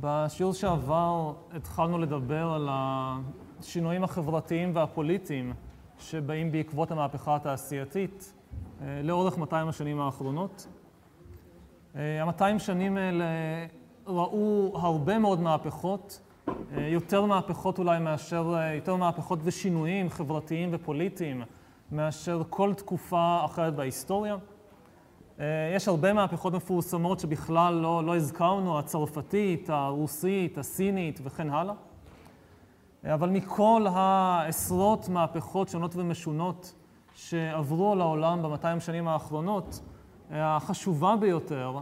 בשיעור שעבר התחלנו לדבר על השינויים החברתיים והפוליטיים שבאים בעקבות המהפכה התעשייתית אה, לאורך 200 השנים האחרונות. אה, ה-200 שנים האלה ראו הרבה מאוד מהפכות, אה, יותר מהפכות אולי מאשר, יותר מהפכות ושינויים חברתיים ופוליטיים מאשר כל תקופה אחרת בהיסטוריה. יש הרבה מהפכות מפורסמות שבכלל לא, לא הזכרנו, הצרפתית, הרוסית, הסינית וכן הלאה. אבל מכל העשרות מהפכות שונות ומשונות שעברו על העולם ב-200 שנים האחרונות, החשובה ביותר,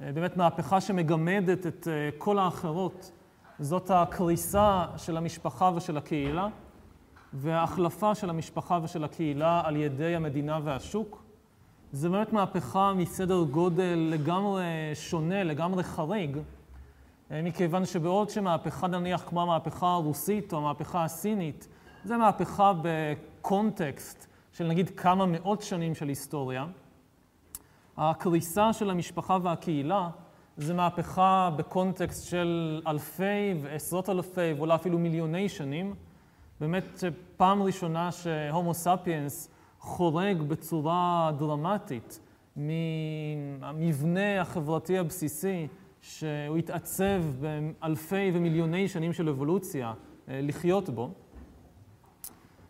באמת מהפכה שמגמדת את כל האחרות, זאת הקריסה של המשפחה ושל הקהילה, וההחלפה של המשפחה ושל הקהילה על ידי המדינה והשוק. זה באמת מהפכה מסדר גודל לגמרי שונה, לגמרי חריג, מכיוון שבעוד שמהפכה נניח כמו המהפכה הרוסית או המהפכה הסינית, זה מהפכה בקונטקסט של נגיד כמה מאות שנים של היסטוריה, הקריסה של המשפחה והקהילה זה מהפכה בקונטקסט של אלפי ועשרות אלפי ואולי אפילו מיליוני שנים. באמת פעם ראשונה שהומו ספיאנס חורג בצורה דרמטית מהמבנה החברתי הבסיסי שהוא התעצב באלפי ומיליוני שנים של אבולוציה אה, לחיות בו.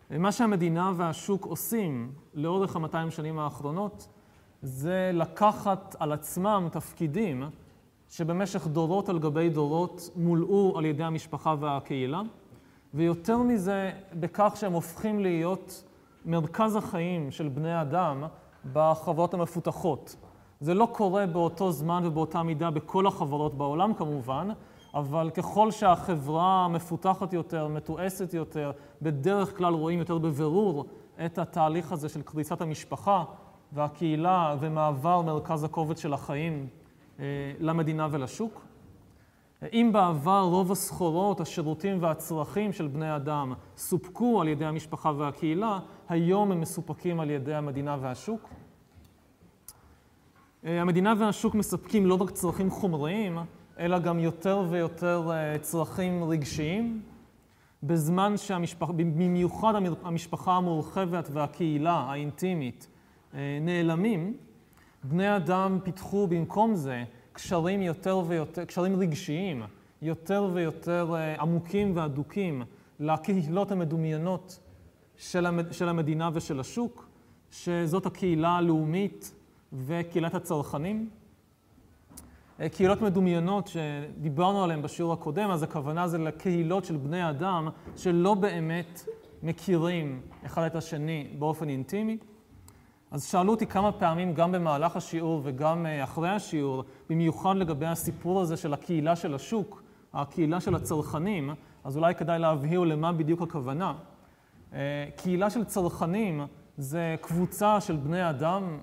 מה שהמדינה והשוק עושים לאורך המאתיים שנים האחרונות זה לקחת על עצמם תפקידים שבמשך דורות על גבי דורות מולאו על ידי המשפחה והקהילה, ויותר מזה, בכך שהם הופכים להיות מרכז החיים של בני אדם בחברות המפותחות. זה לא קורה באותו זמן ובאותה מידה בכל החברות בעולם כמובן, אבל ככל שהחברה מפותחת יותר, מתועסת יותר, בדרך כלל רואים יותר בבירור את התהליך הזה של קריסת המשפחה והקהילה ומעבר מרכז הכובד של החיים אה, למדינה ולשוק. אם בעבר רוב הסחורות, השירותים והצרכים של בני אדם סופקו על ידי המשפחה והקהילה, היום הם מסופקים על ידי המדינה והשוק. אה, המדינה והשוק מספקים לא רק צרכים חומריים, אלא גם יותר ויותר אה, צרכים רגשיים, בזמן שהמשפחה, במיוחד המשפחה המורחבת והקהילה האינטימית אה, נעלמים, בני אדם פיתחו במקום זה קשרים יותר ויותר, קשרים רגשיים, יותר ויותר עמוקים והדוקים לקהילות המדומיינות של המדינה ושל השוק, שזאת הקהילה הלאומית וקהילת הצרכנים. אה, קהילות מדומיינות שדיברנו עליהן בשיעור הקודם, אז הכוונה זה לקהילות של בני אדם שלא באמת מכירים אחד את השני באופן אינטימי. אז שאלו אותי כמה פעמים, גם במהלך השיעור וגם אה, אחרי השיעור, במיוחד לגבי הסיפור הזה של הקהילה של השוק, הקהילה של הצרכנים, אז אולי כדאי להבהיר למה בדיוק הכוונה. אה, קהילה של צרכנים זה קבוצה של בני אדם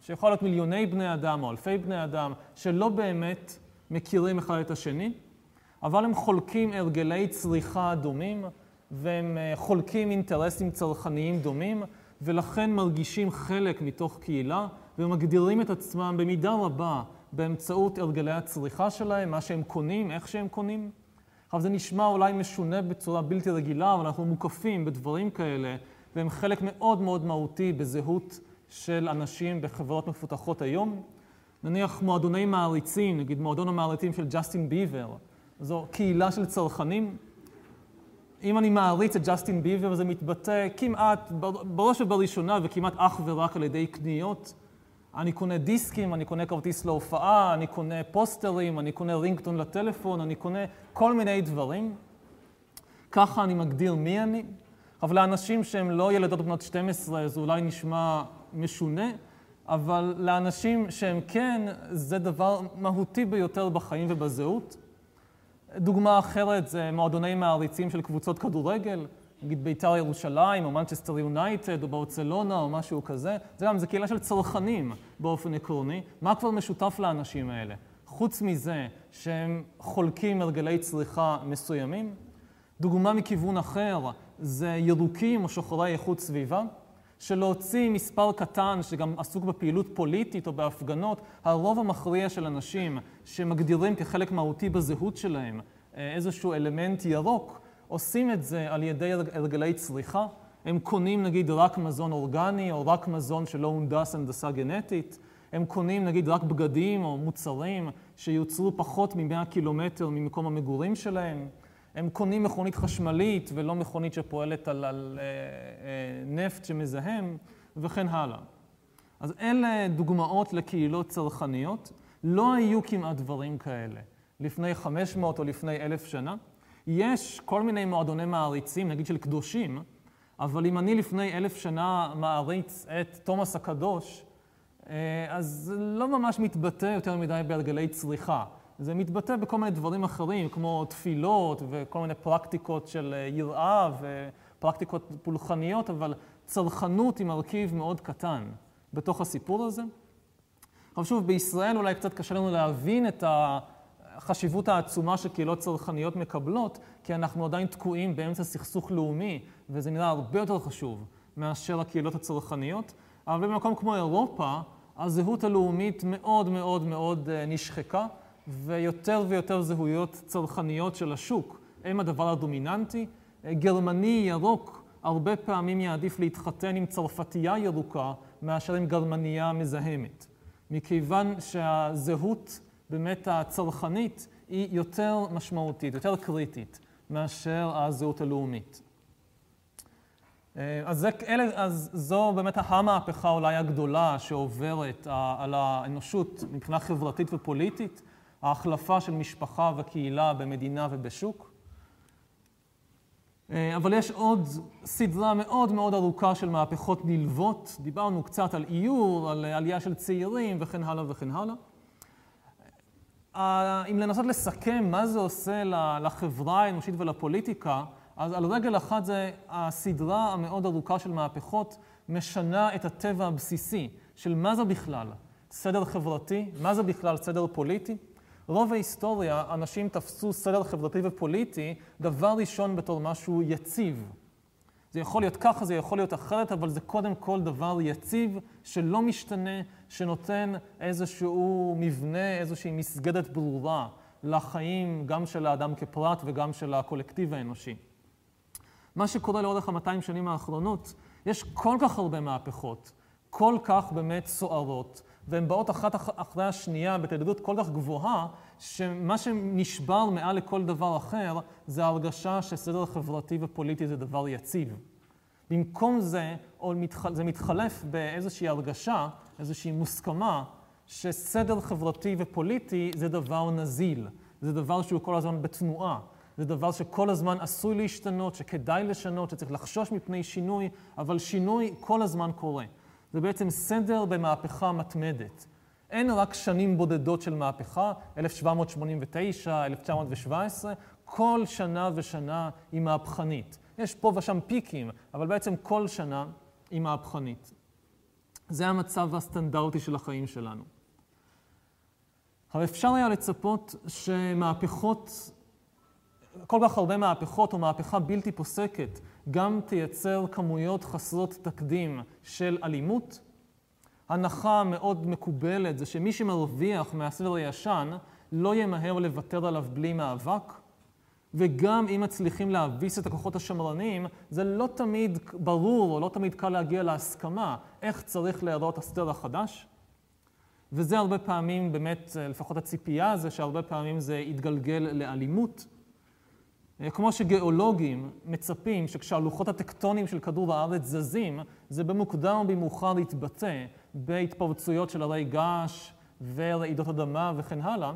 שיכול להיות מיליוני בני אדם או אלפי בני אדם, שלא באמת מכירים אחד את השני, אבל הם חולקים הרגלי צריכה דומים, והם אה, חולקים אינטרסים צרכניים דומים, ולכן מרגישים חלק מתוך קהילה, ומגדירים את עצמם במידה רבה באמצעות הרגלי הצריכה שלהם, מה שהם קונים, איך שהם קונים. עכשיו זה נשמע אולי משונה בצורה בלתי רגילה, אבל אנחנו מוקפים בדברים כאלה, והם חלק מאוד מאוד מהותי בזהות של אנשים בחברות מפותחות היום. נניח מועדוני מעריצים, נגיד מועדון המעריצים של ג'סטין ביבר, זו קהילה של צרכנים. אם אני מעריץ את ג'סטין ביבר, זה מתבטא כמעט, בראש ובראשונה וכמעט אך ורק על ידי קניות. אני קונה דיסקים, אני קונה כרטיס להופעה, אני קונה פוסטרים, אני קונה רינגטון לטלפון, אני קונה כל מיני דברים. ככה אני מגדיר מי אני. אבל לאנשים שהם לא ילדות בנות 12, זה אולי נשמע משונה, אבל לאנשים שהם כן, זה דבר מהותי ביותר בחיים ובזהות. דוגמה אחרת זה מועדוני מעריצים של קבוצות כדורגל, נגיד בית"ר ירושלים, או מנצ'סטר יונייטד, או ברצלונה, או משהו כזה. זה גם, זה קהילה של צרכנים באופן עקרוני. מה כבר משותף לאנשים האלה? חוץ מזה שהם חולקים הרגלי צריכה מסוימים. דוגמה מכיוון אחר זה ירוקים או שוחרי איכות סביבה. שלהוציא מספר קטן שגם עסוק בפעילות פוליטית או בהפגנות, הרוב המכריע של אנשים שמגדירים כחלק מהותי בזהות שלהם אה, איזשהו אלמנט ירוק, עושים את זה על ידי הרגלי צריכה. הם קונים נגיד רק מזון אורגני או רק מזון שלא הונדס הנדסה גנטית. הם קונים נגיד רק בגדים או מוצרים שיוצרו פחות מ-100 קילומטר ממקום המגורים שלהם. הם קונים מכונית חשמלית ולא מכונית שפועלת על, על אה, אה, נפט שמזהם וכן הלאה. אז אלה דוגמאות לקהילות צרכניות. לא היו כמעט דברים כאלה לפני 500 או לפני אלף שנה. יש כל מיני מועדוני מעריצים, נגיד של קדושים, אבל אם אני לפני אלף שנה מעריץ את תומאס הקדוש, אה, אז זה לא ממש מתבטא יותר מדי בהרגלי צריכה. זה מתבטא בכל מיני דברים אחרים, כמו תפילות וכל מיני פרקטיקות של אה, יראה ופרקטיקות פולחניות, אבל צרכנות היא מרכיב מאוד קטן בתוך הסיפור הזה. עכשיו שוב, בישראל אולי קצת קשה לנו להבין את החשיבות העצומה שקהילות צרכניות מקבלות, כי אנחנו עדיין תקועים באמצע סכסוך לאומי, וזה נראה הרבה יותר חשוב מאשר הקהילות הצרכניות. אבל במקום כמו אירופה, הזהות הלאומית מאוד מאוד מאוד אה, נשחקה, ויותר ויותר זהויות צרכניות של השוק הם הדבר הדומיננטי. גרמני ירוק הרבה פעמים יעדיף להתחתן עם צרפתייה ירוקה מאשר עם גרמניה מזהמת. מכיוון שהזהות באמת הצרכנית היא יותר משמעותית, יותר קריטית, מאשר הזהות הלאומית. אה, אז, זה, אלה, אז זו באמת המהפכה אולי הגדולה שעוברת על האנושות מבחינה חברתית ופוליטית, ההחלפה של משפחה וקהילה במדינה ובשוק. אה, אבל יש עוד סדרה מאוד מאוד ארוכה של מהפכות נלוות. דיברנו קצת על איור, על עלייה של צעירים וכן הלאה וכן הלאה. אה, אם לנסות לסכם מה זה עושה לחברה האנושית ולפוליטיקה, אז על רגל אחת זה הסדרה המאוד ארוכה של מהפכות משנה את הטבע הבסיסי של מה זה בכלל סדר חברתי, מה זה בכלל סדר פוליטי. רוב ההיסטוריה אנשים תפסו סדר חברתי ופוליטי דבר ראשון בתור משהו יציב. זה יכול להיות ככה, זה יכול להיות אחרת, אבל זה קודם כל דבר יציב, שלא משתנה, שנותן איזשהו מבנה, איזושהי מסגדת ברורה לחיים, גם של האדם כפרט וגם של הקולקטיב האנושי. מה שקורה לאורך המאתיים שנים האחרונות, יש כל כך הרבה מהפכות, כל כך באמת סוערות, והן באות אחת אחרי השנייה בתדירות כל כך גבוהה, שמה שנשבר מעל לכל דבר אחר, זה ההרגשה שסדר חברתי ופוליטי זה דבר יציב. במקום זה, זה מתחלף באיזושהי הרגשה, איזושהי מוסכמה, שסדר חברתי ופוליטי זה דבר נזיל, זה דבר שהוא כל הזמן בתנועה, זה דבר שכל הזמן עשוי להשתנות, שכדאי לשנות, שצריך לחשוש מפני שינוי, אבל שינוי כל הזמן קורה. זה בעצם סדר במהפכה מתמדת. אין רק שנים בודדות של מהפכה, 1789, 1917, כל שנה ושנה היא מהפכנית. יש פה ושם פיקים, אבל בעצם כל שנה היא מהפכנית. זה המצב הסטנדרטי של החיים שלנו. אבל אפשר היה לצפות שמהפכות כל כך הרבה מהפכות או מהפכה בלתי פוסקת גם תייצר כמויות חסרות תקדים של אלימות. הנחה מאוד מקובלת זה שמי שמרוויח מהסדר הישן לא ימהר לוותר עליו בלי מאבק. וגם אם מצליחים להביס את הכוחות השמרניים, זה לא תמיד ברור או לא תמיד קל להגיע להסכמה איך צריך להיראות הסדר החדש. וזה הרבה פעמים באמת, לפחות הציפייה זה שהרבה פעמים זה יתגלגל לאלימות. אה, כמו שגיאולוגים מצפים שכשהלוחות הטקטוניים של כדור הארץ זזים, זה במוקדם או במאוחר יתבטא בהתפרצויות של הרי געש ורעידות אדמה וכן הלאה.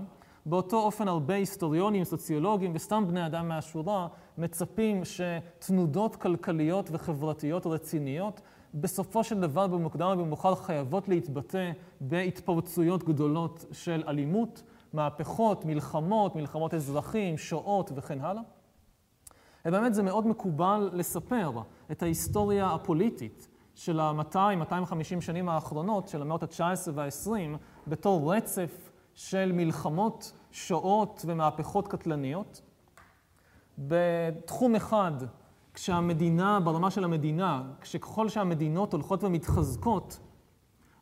באותו אופן הרבה היסטוריונים, סוציולוגים וסתם בני אדם מהשורה מצפים שתנודות כלכליות וחברתיות רציניות בסופו של דבר במוקדם או במאוחר חייבות להתבטא בהתפרצויות גדולות של אלימות, מהפכות, מלחמות, מלחמות אזרחים, שואות וכן הלאה. ובאמת זה מאוד מקובל לספר את ההיסטוריה הפוליטית של ה-200-250 שנים האחרונות, של המאות ה-19 וה-20, בתור רצף של מלחמות, שואות ומהפכות קטלניות. בתחום אחד כשהמדינה, ברמה של המדינה, כשככל שהמדינות הולכות ומתחזקות,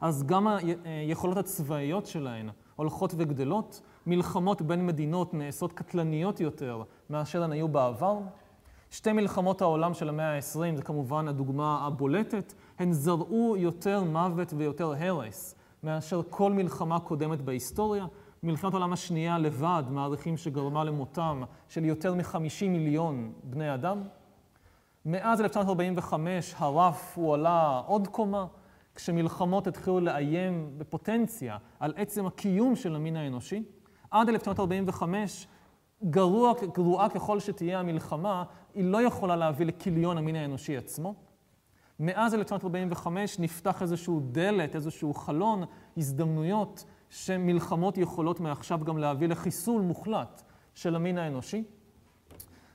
אז גם היכולות הצבאיות שלהן הולכות וגדלות, מלחמות בין מדינות נעשות קטלניות יותר מאשר הן היו בעבר. שתי מלחמות העולם של המאה ה-20, זה כמובן הדוגמה הבולטת, הן זרעו יותר מוות ויותר הרס מאשר כל מלחמה קודמת בהיסטוריה. מלחמת העולם השנייה לבד, מעריכים שגרמה למותם של יותר מ-50 מיליון בני אדם. מאז 1945 הרף הועלה עוד קומה, כשמלחמות התחילו לאיים בפוטנציה על עצם הקיום של המין האנושי. עד 1945, גרוע, גרועה ככל שתהיה המלחמה, היא לא יכולה להביא לכיליון המין האנושי עצמו. מאז 1945 נפתח איזשהו דלת, איזשהו חלון, הזדמנויות שמלחמות יכולות מעכשיו גם להביא לחיסול מוחלט של המין האנושי.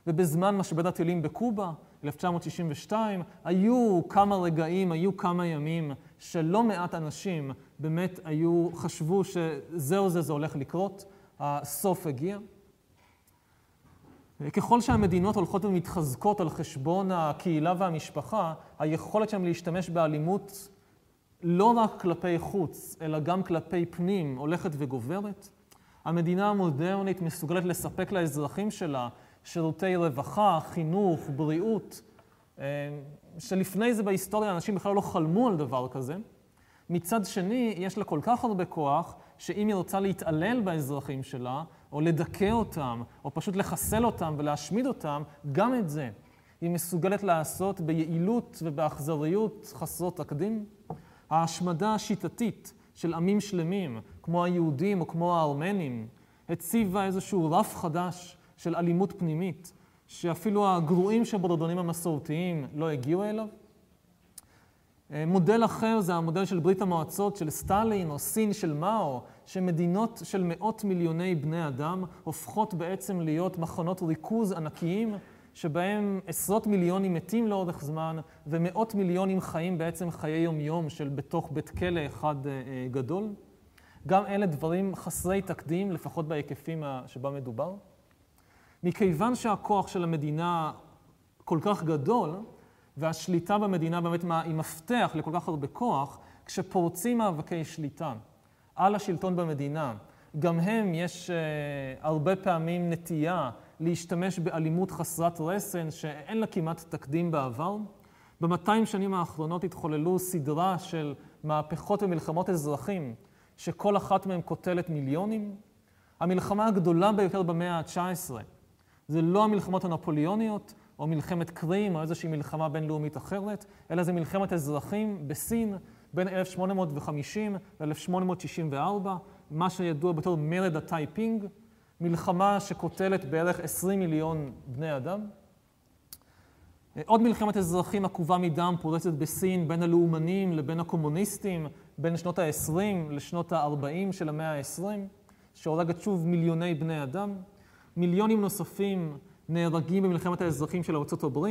ובזמן משבר הטילים בקובה, 1962, היו כמה רגעים, היו כמה ימים שלא מעט אנשים באמת היו, חשבו שזהו זה, זה הולך לקרות, הסוף הגיע. ככל שהמדינות הולכות ומתחזקות על חשבון הקהילה והמשפחה, היכולת שלהם להשתמש באלימות לא רק כלפי חוץ, אלא גם כלפי פנים, הולכת וגוברת. המדינה המודרנית מסוגלת לספק לאזרחים שלה שירותי רווחה, חינוך, בריאות, אה, שלפני זה בהיסטוריה אנשים בכלל לא חלמו על דבר כזה. מצד שני, יש לה כל כך הרבה כוח, שאם היא רוצה להתעלל באזרחים שלה, או לדכא אותם, או פשוט לחסל אותם ולהשמיד אותם, גם את זה היא מסוגלת לעשות ביעילות ובאכזריות חסרות תקדים. ההשמדה השיטתית של עמים שלמים, כמו היהודים או כמו הארמנים, הציבה איזשהו רף חדש של אלימות פנימית, שאפילו הגרועים שבודדונים המסורתיים לא הגיעו אליו. אה, מודל אחר זה המודל של ברית המועצות של סטלין או סין של מאו, שמדינות של מאות מיליוני בני אדם הופכות בעצם להיות מחנות ריכוז ענקיים, שבהם עשרות מיליונים מתים לאורך זמן, ומאות מיליונים חיים בעצם חיי יומיום של בתוך בית כלא אחד אה, אה, גדול. גם אלה דברים חסרי תקדים, לפחות בהיקפים שבה מדובר. מכיוון שהכוח של המדינה כל כך גדול, והשליטה במדינה באמת היא מפתח לכל כך הרבה כוח, כשפורצים מאבקי שליטה על השלטון במדינה, גם הם יש uh, הרבה פעמים נטייה להשתמש באלימות חסרת רסן שאין לה כמעט תקדים בעבר. במאתיים שנים האחרונות התחוללו סדרה של מהפכות ומלחמות אזרחים, שכל אחת מהן קוטלת מיליונים. המלחמה הגדולה ביותר במאה ה-19 זה לא המלחמות הנפוליוניות, או מלחמת קרים, או איזושהי מלחמה בינלאומית אחרת, אלא זה מלחמת אזרחים בסין בין 1850 ל-1864, מה שידוע בתור מרד הטייפינג, מלחמה שקוטלת בערך 20 מיליון בני אדם. עוד מלחמת אזרחים עקובה מדם פורצת בסין בין הלאומנים לבין הקומוניסטים בין שנות ה-20 לשנות ה-40 של המאה ה-20, שהורגת שוב מיליוני בני אדם. מיליונים נוספים נהרגים במלחמת האזרחים של ארה"ב,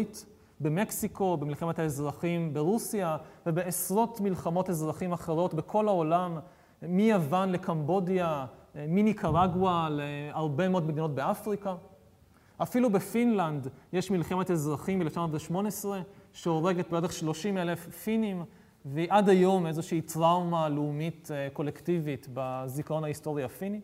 במקסיקו, במלחמת האזרחים ברוסיה ובעשרות מלחמות אזרחים אחרות בכל העולם, מיוון לקמבודיה, מניקרגואה להרבה מאוד מדינות באפריקה. אפילו בפינלנד יש מלחמת אזרחים ב-1918 שהורגת בערך 30 אלף פינים, והיא עד היום איזושהי טראומה לאומית אה, קולקטיבית בזיכרון ההיסטורי הפיני.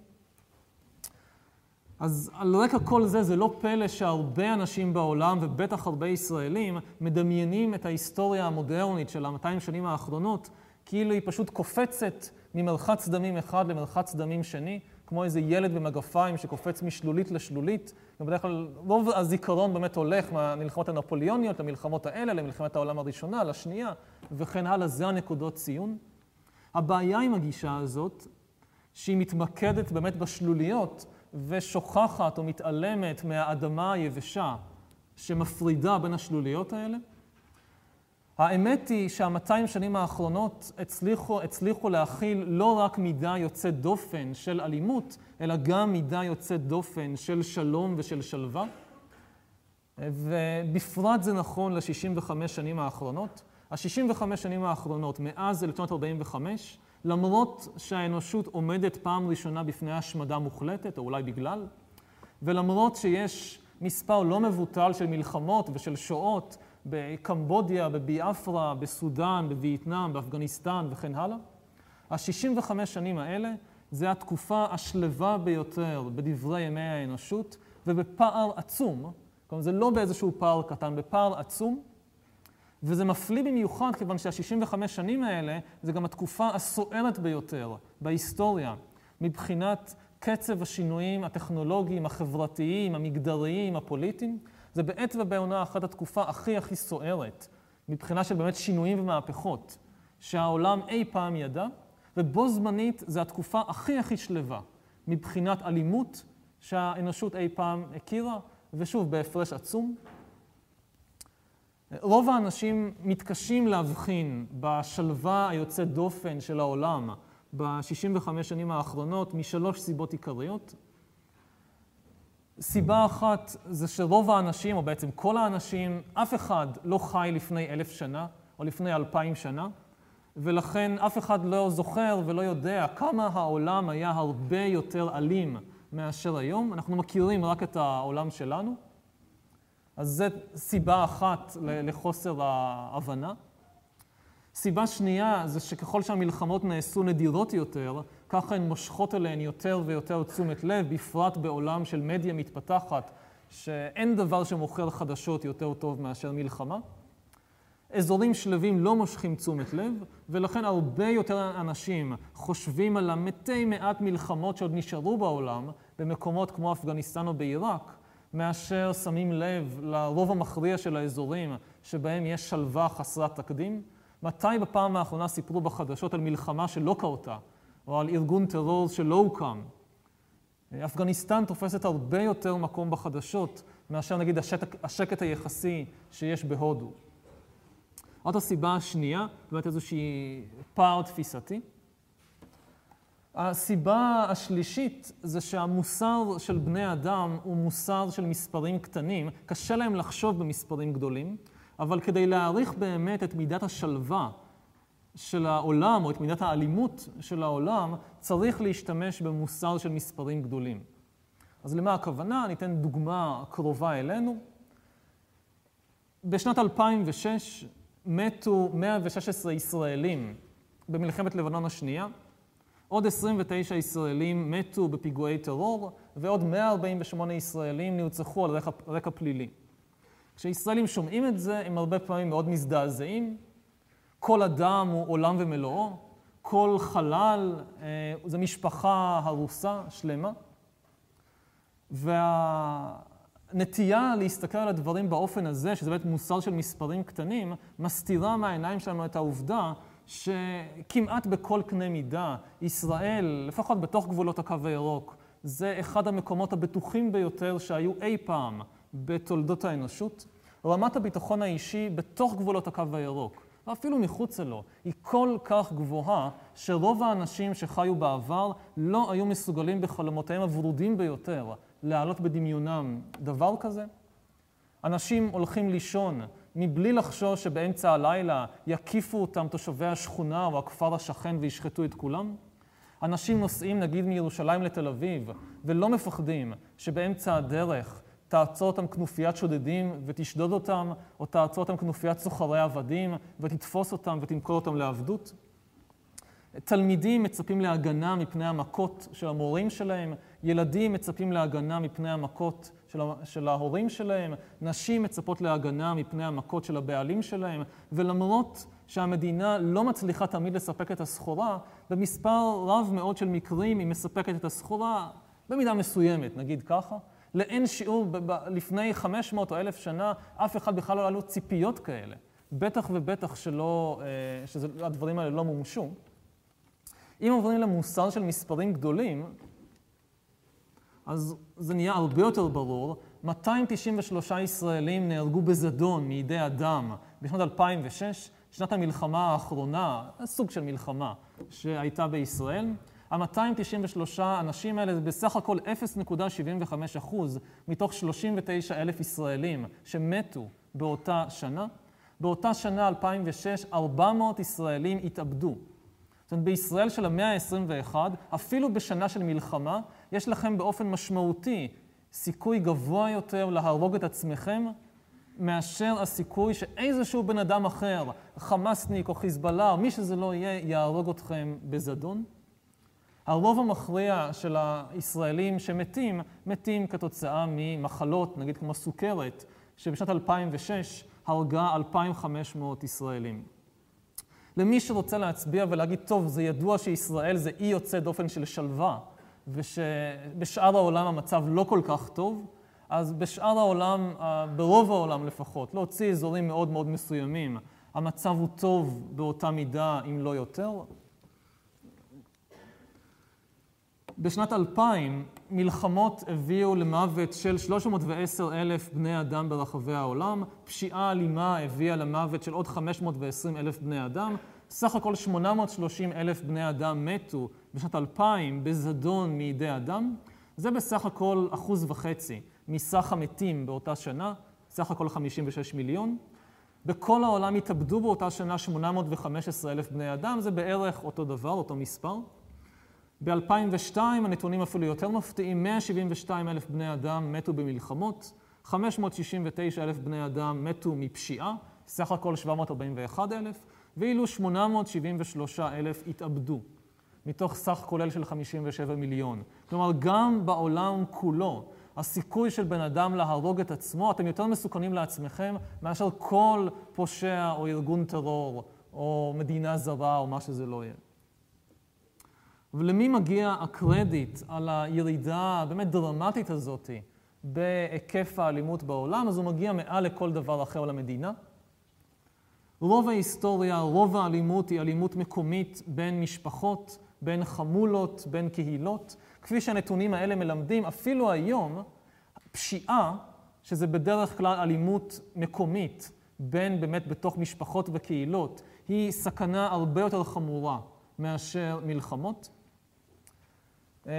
אז על רקע כל זה, זה לא פלא שהרבה אנשים בעולם, ובטח הרבה ישראלים, מדמיינים את ההיסטוריה המודרנית של ה-200 שנים האחרונות, כאילו היא פשוט קופצת ממרחץ דמים אחד למרחץ דמים שני, כמו איזה ילד במגפיים שקופץ משלולית לשלולית, ובדרך כלל רוב הזיכרון באמת הולך מהמלחמות הנפוליוניות למלחמות האלה, למלחמת העולם הראשונה, לשנייה, וכן הלאה, זה הנקודות ציון. הבעיה עם הגישה הזאת, שהיא מתמקדת באמת בשלוליות, ושוכחת או מתעלמת מהאדמה היבשה שמפרידה בין השלוליות האלה. האמת היא שהמאתיים שנים האחרונות הצליחו, הצליחו להכיל לא רק מידה יוצאת דופן של אלימות, אלא גם מידה יוצאת דופן של שלום ושל שלווה. ובפרט זה נכון ל-65 שנים האחרונות. ה-65 שנים האחרונות, מאז 1945, למרות שהאנושות עומדת פעם ראשונה בפני השמדה מוחלטת, או אולי בגלל, ולמרות שיש מספר לא מבוטל של מלחמות ושל שואות בקמבודיה, בביאפרה, בסודאן, בווייטנאם, באפגניסטן וכן הלאה. ה-65 שנים האלה זה התקופה השלווה ביותר בדברי ימי האנושות ובפער עצום, כלומר זה לא באיזשהו פער קטן, בפער עצום, וזה מפליא במיוחד כיוון שה-65 שנים האלה זה גם התקופה הסוערת ביותר בהיסטוריה מבחינת קצב השינויים הטכנולוגיים, החברתיים, המגדריים, הפוליטיים. זה בעת ובעונה אחת התקופה הכי הכי סוערת מבחינה של באמת שינויים ומהפכות שהעולם אי פעם ידע, ובו זמנית זו התקופה הכי הכי שלווה מבחינת אלימות שהאנושות אי פעם הכירה, ושוב, בהפרש עצום. רוב האנשים מתקשים להבחין בשלווה היוצאת דופן של העולם ב-65 שנים האחרונות משלוש סיבות עיקריות. סיבה אחת זה שרוב האנשים, או בעצם כל האנשים, אף אחד לא חי לפני אלף שנה או לפני אלפיים שנה, ולכן אף אחד לא זוכר ולא יודע כמה העולם היה הרבה יותר אלים מאשר היום. אנחנו מכירים רק את העולם שלנו. אז זו סיבה אחת לחוסר ההבנה. סיבה שנייה זה שככל שהמלחמות נעשו נדירות יותר, ככה הן מושכות אליהן יותר ויותר תשומת לב, בפרט בעולם של מדיה מתפתחת, שאין דבר שמוכר חדשות יותר טוב מאשר מלחמה. אזורים שלווים לא מושכים תשומת לב, ולכן הרבה יותר אנשים חושבים על המתי מעט מלחמות שעוד נשארו בעולם, במקומות כמו אפגניסטן או בעיראק, מאשר שמים לב לרוב המכריע של האזורים שבהם יש שלווה חסרת תקדים. מתי בפעם האחרונה סיפרו בחדשות על מלחמה שלא קרתה, או על ארגון טרור שלא הוקם? אפגניסטן תופסת הרבה יותר מקום בחדשות מאשר נגיד השקט, השקט היחסי שיש בהודו. עוד הסיבה השנייה, באמת איזושהי פער תפיסתי. הסיבה השלישית זה שהמוסר של בני אדם הוא מוסר של מספרים קטנים. קשה להם לחשוב במספרים גדולים, אבל כדי להעריך באמת את מידת השלווה של העולם, או את מידת האלימות של העולם, צריך להשתמש במוסר של מספרים גדולים. אז למה הכוונה? אני אתן דוגמה קרובה אלינו. בשנת 2006 מתו 116 ישראלים במלחמת לבנון השנייה. עוד 29 ישראלים מתו בפיגועי טרור, ועוד 148 ישראלים נרצחו על רקע, רקע פלילי. כשישראלים שומעים את זה, הם הרבה פעמים מאוד מזדעזעים. כל אדם הוא עולם ומלואו, כל חלל אה, זה משפחה הרוסה, שלמה. והנטייה להסתכל על הדברים באופן הזה, שזה באמת מוסר של מספרים קטנים, מסתירה מהעיניים שלנו את העובדה שכמעט בכל קנה מידה, ישראל, לפחות בתוך גבולות הקו הירוק, זה אחד המקומות הבטוחים ביותר שהיו אי פעם בתולדות האנושות. רמת הביטחון האישי בתוך גבולות הקו הירוק, ואפילו מחוצה לו, היא כל כך גבוהה, שרוב האנשים שחיו בעבר לא היו מסוגלים בחלומותיהם הוורודים ביותר להעלות בדמיונם דבר כזה. אנשים הולכים לישון מבלי לחשוש שבאמצע הלילה יקיפו אותם תושבי השכונה או הכפר השכן וישחטו את כולם? אנשים נוסעים נגיד מירושלים לתל אביב ולא מפחדים שבאמצע הדרך תעצור אותם כנופיית שודדים ותשדוד אותם, או תעצור אותם כנופיית סוחרי עבדים ותתפוס אותם ותמכור אותם לעבדות? תלמידים מצפים להגנה מפני המכות של המורים שלהם, ילדים מצפים להגנה מפני המכות של, של ההורים שלהם, נשים מצפות להגנה מפני המכות של הבעלים שלהם, ולמרות שהמדינה לא מצליחה תמיד לספק את הסחורה, במספר רב מאוד של מקרים היא מספקת את הסחורה במידה מסוימת, נגיד ככה. לאין שיעור, לפני 500 או 1,000 שנה, אף אחד בכלל לא היה לו ציפיות כאלה. בטח ובטח שלא, אה, שהדברים האלה לא מומשו. אם עוברים למוסר של מספרים גדולים, אז זה נהיה הרבה יותר ברור. 293 ישראלים נהרגו בזדון מידי אדם בשנת 2006, שנת המלחמה האחרונה, סוג של מלחמה שהייתה בישראל. ה-293 אנשים האלה זה בסך הכל 0.75 אחוז מתוך 39 אלף ישראלים שמתו באותה שנה. באותה שנה, 2006, 400 ישראלים התאבדו. זאת אומרת, בישראל של המאה ה-21, אפילו בשנה של מלחמה, יש לכם באופן משמעותי סיכוי גבוה יותר להרוג את עצמכם מאשר הסיכוי שאיזשהו בן אדם אחר, חמאסניק או חיזבאללה או מי שזה לא יהיה, יהרוג אתכם בזדון? הרוב המכריע של הישראלים שמתים, מתים כתוצאה ממחלות, נגיד כמו סוכרת, שבשנת 2006 הרגה 2,500 ישראלים. למי שרוצה להצביע ולהגיד, טוב, זה ידוע שישראל זה אי יוצא דופן של שלווה, ושבשאר העולם המצב לא כל כך טוב, אז בשאר העולם, ברוב העולם לפחות, להוציא אזורים מאוד מאוד מסוימים, המצב הוא טוב באותה מידה, אם לא יותר. בשנת 2000 מלחמות הביאו למוות של 310 אלף בני אדם ברחבי העולם, פשיעה אלימה הביאה למוות של עוד 520 אלף בני אדם, סך הכל 830 אלף בני אדם מתו בשנת 2000 בזדון מידי אדם, זה בסך הכל אחוז וחצי מסך המתים באותה שנה, סך הכל 56 מיליון. בכל העולם התאבדו באותה שנה 815 אלף בני אדם, זה בערך אותו דבר, אותו מספר. ב-2002 הנתונים אפילו יותר מפתיעים, 172 אלף בני אדם מתו במלחמות, 569 אלף בני אדם מתו מפשיעה, סך הכל 741 אלף, ואילו 873 אלף התאבדו, מתוך סך כולל של 57 מיליון. כלומר, גם בעולם כולו, הסיכוי של בן אדם להרוג את עצמו, אתם יותר מסוכנים לעצמכם מאשר כל פושע או ארגון טרור או מדינה זרה או מה שזה לא יהיה. ולמי מגיע הקרדיט על הירידה הבאמת דרמטית הזאת בהיקף האלימות בעולם? אז הוא מגיע מעל לכל דבר אחר למדינה. רוב ההיסטוריה, רוב האלימות היא אלימות מקומית בין משפחות, בין חמולות, בין קהילות. כפי שהנתונים האלה מלמדים, אפילו היום, פשיעה, שזה בדרך כלל אלימות מקומית, בין באמת בתוך משפחות וקהילות, היא סכנה הרבה יותר חמורה מאשר מלחמות. אמ,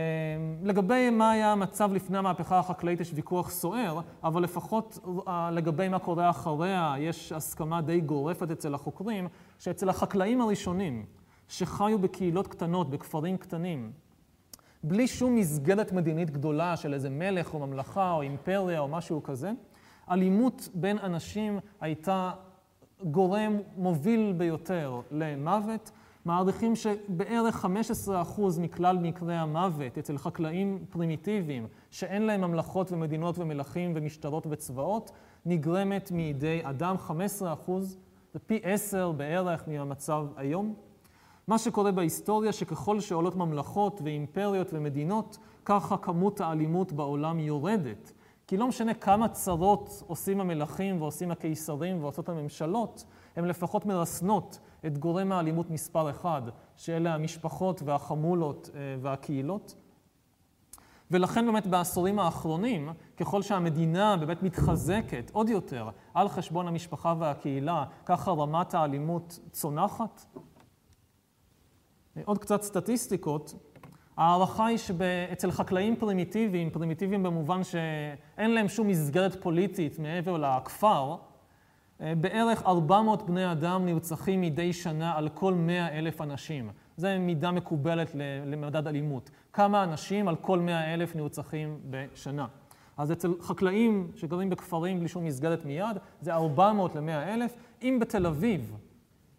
לגבי מה היה המצב לפני המהפכה החקלאית יש ויכוח סוער, אבל לפחות אה, לגבי מה קורה אחריה יש הסכמה די גורפת אצל החוקרים, שאצל החקלאים הראשונים, שחיו בקהילות קטנות, בכפרים קטנים, בלי שום מסגרת מדינית גדולה של איזה מלך או ממלכה או אימפריה או משהו כזה, אלימות בין אנשים הייתה גורם מוביל ביותר למוות. מעריכים שבערך 15% מכלל מקרי המוות אצל חקלאים פרימיטיביים, שאין להם ממלכות ומדינות ומלכים ומשטרות וצבאות, נגרמת מידי אדם. 15% זה פי 10 בערך מהמצב היום. מה שקורה בהיסטוריה, שככל שעולות ממלכות ואימפריות ומדינות, ככה כמות האלימות בעולם יורדת. כי לא משנה כמה צרות עושים המלכים ועושים הקיסרים ועושות הממשלות, הן לפחות מרסנות את גורם האלימות מספר אחד, שאלה המשפחות והחמולות אה, והקהילות. ולכן באמת בעשורים האחרונים, ככל שהמדינה באמת מתחזקת עוד יותר על חשבון המשפחה והקהילה, ככה רמת האלימות צונחת. עוד קצת סטטיסטיקות. ההערכה היא שאצל חקלאים פרימיטיביים, פרימיטיביים במובן שאין להם שום מסגרת פוליטית מעבר לכפר, בערך 400 בני אדם נרצחים מדי שנה על כל 100 אלף אנשים. זו מידה מקובלת למדד אלימות. כמה אנשים על כל 100 אלף נרצחים בשנה. אז אצל חקלאים שגרים בכפרים בלי שום מסגרת מיד, זה 400 ל-100 אלף. אם בתל אביב,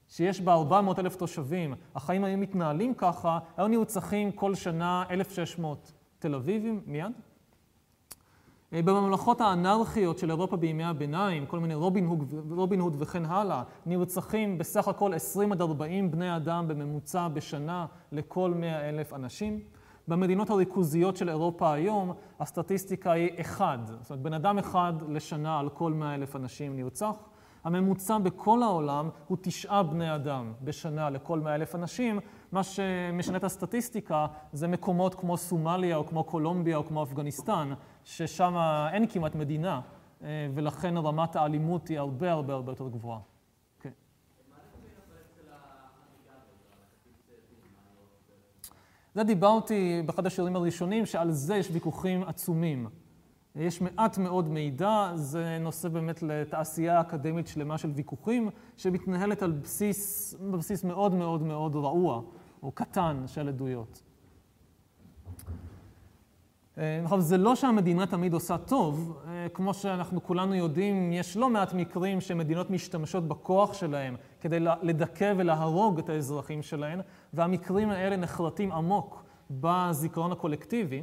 שיש בה 400 אלף תושבים, החיים היו מתנהלים ככה, היו נרצחים כל שנה 1,600 תל אביבים מיד. אה, בממלכות האנרכיות של אירופה בימי הביניים, כל מיני רובין הוד, רובין הוד וכן הלאה, נרצחים בסך הכל 20 עד 40 בני אדם בממוצע בשנה לכל 100 אלף אנשים. במדינות הריכוזיות של אירופה היום, הסטטיסטיקה היא אחד, זאת אומרת, בן אדם אחד לשנה על כל 100 אלף אנשים נרצח. הממוצע בכל העולם הוא תשעה בני אדם בשנה לכל 100 אלף אנשים. מה שמשנה את הסטטיסטיקה זה מקומות כמו סומליה או כמו קולומביה או כמו אפגניסטן, ששם אין כמעט מדינה, אה, ולכן רמת האלימות היא הרבה הרבה הרבה יותר גבוהה. כן. זה דיברתי באחד השיעורים הראשונים, שעל זה יש ויכוחים עצומים. יש מעט מאוד מידע, זה נושא באמת לתעשייה אקדמית שלמה של ויכוחים, שמתנהלת על בסיס, בסיס מאוד מאוד מאוד רעוע, או קטן של עדויות. עכשיו, זה לא שהמדינה תמיד עושה טוב, כמו שאנחנו כולנו יודעים, יש לא מעט מקרים שמדינות משתמשות בכוח שלהם כדי לדכא ולהרוג את האזרחים שלהן, והמקרים האלה נחרטים עמוק בזיכרון הקולקטיבי.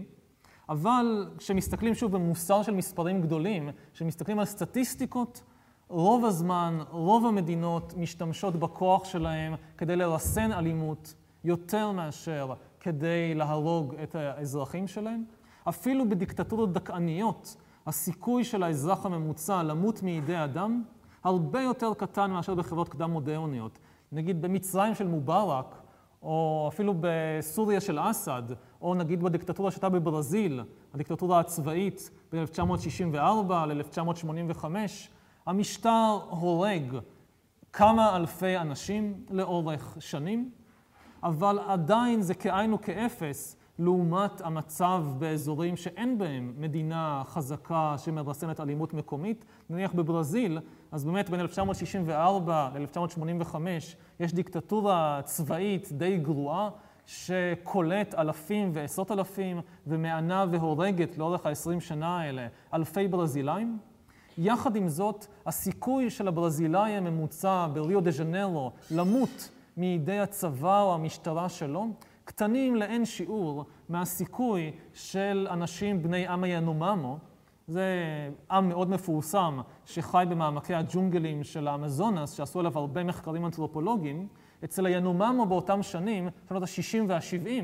אבל כשמסתכלים שוב במוסר של מספרים גדולים, כשמסתכלים על סטטיסטיקות, רוב הזמן, רוב המדינות משתמשות בכוח שלהם כדי לרסן אלימות יותר מאשר כדי להרוג את האזרחים שלהם. אפילו בדיקטטורות דכאניות, הסיכוי של האזרח הממוצע למות מידי אדם הרבה יותר קטן מאשר בחברות קדם-מודרניות. נגיד במצרים של מובארק, או אפילו בסוריה של אסד, או נגיד בדיקטטורה שהייתה בברזיל, הדיקטטורה הצבאית ב-1964 ל-1985, המשטר הורג כמה אלפי אנשים לאורך שנים, אבל עדיין זה כאין וכאפס לעומת המצב באזורים שאין בהם מדינה חזקה שמרסנת אלימות מקומית. נניח בברזיל, אז באמת בין 1964 ל-1985 יש דיקטטורה צבאית די גרועה, שקולט אלפים ועשרות אלפים ומענה והורגת לאורך ה-20 שנה האלה אלפי ברזילאים. יחד עם זאת, הסיכוי של הברזילאי הממוצע בריו דה ז'נרו למות מידי הצבא או המשטרה שלו, קטנים לאין שיעור מהסיכוי של אנשים בני עם היאנוממו, זה עם מאוד מפורסם שחי במעמקי הג'ונגלים של האמזונס, שעשו עליו הרבה מחקרים אנתרופולוגיים. אצל היאנוממו באותם שנים, שנות ה-60 וה-70,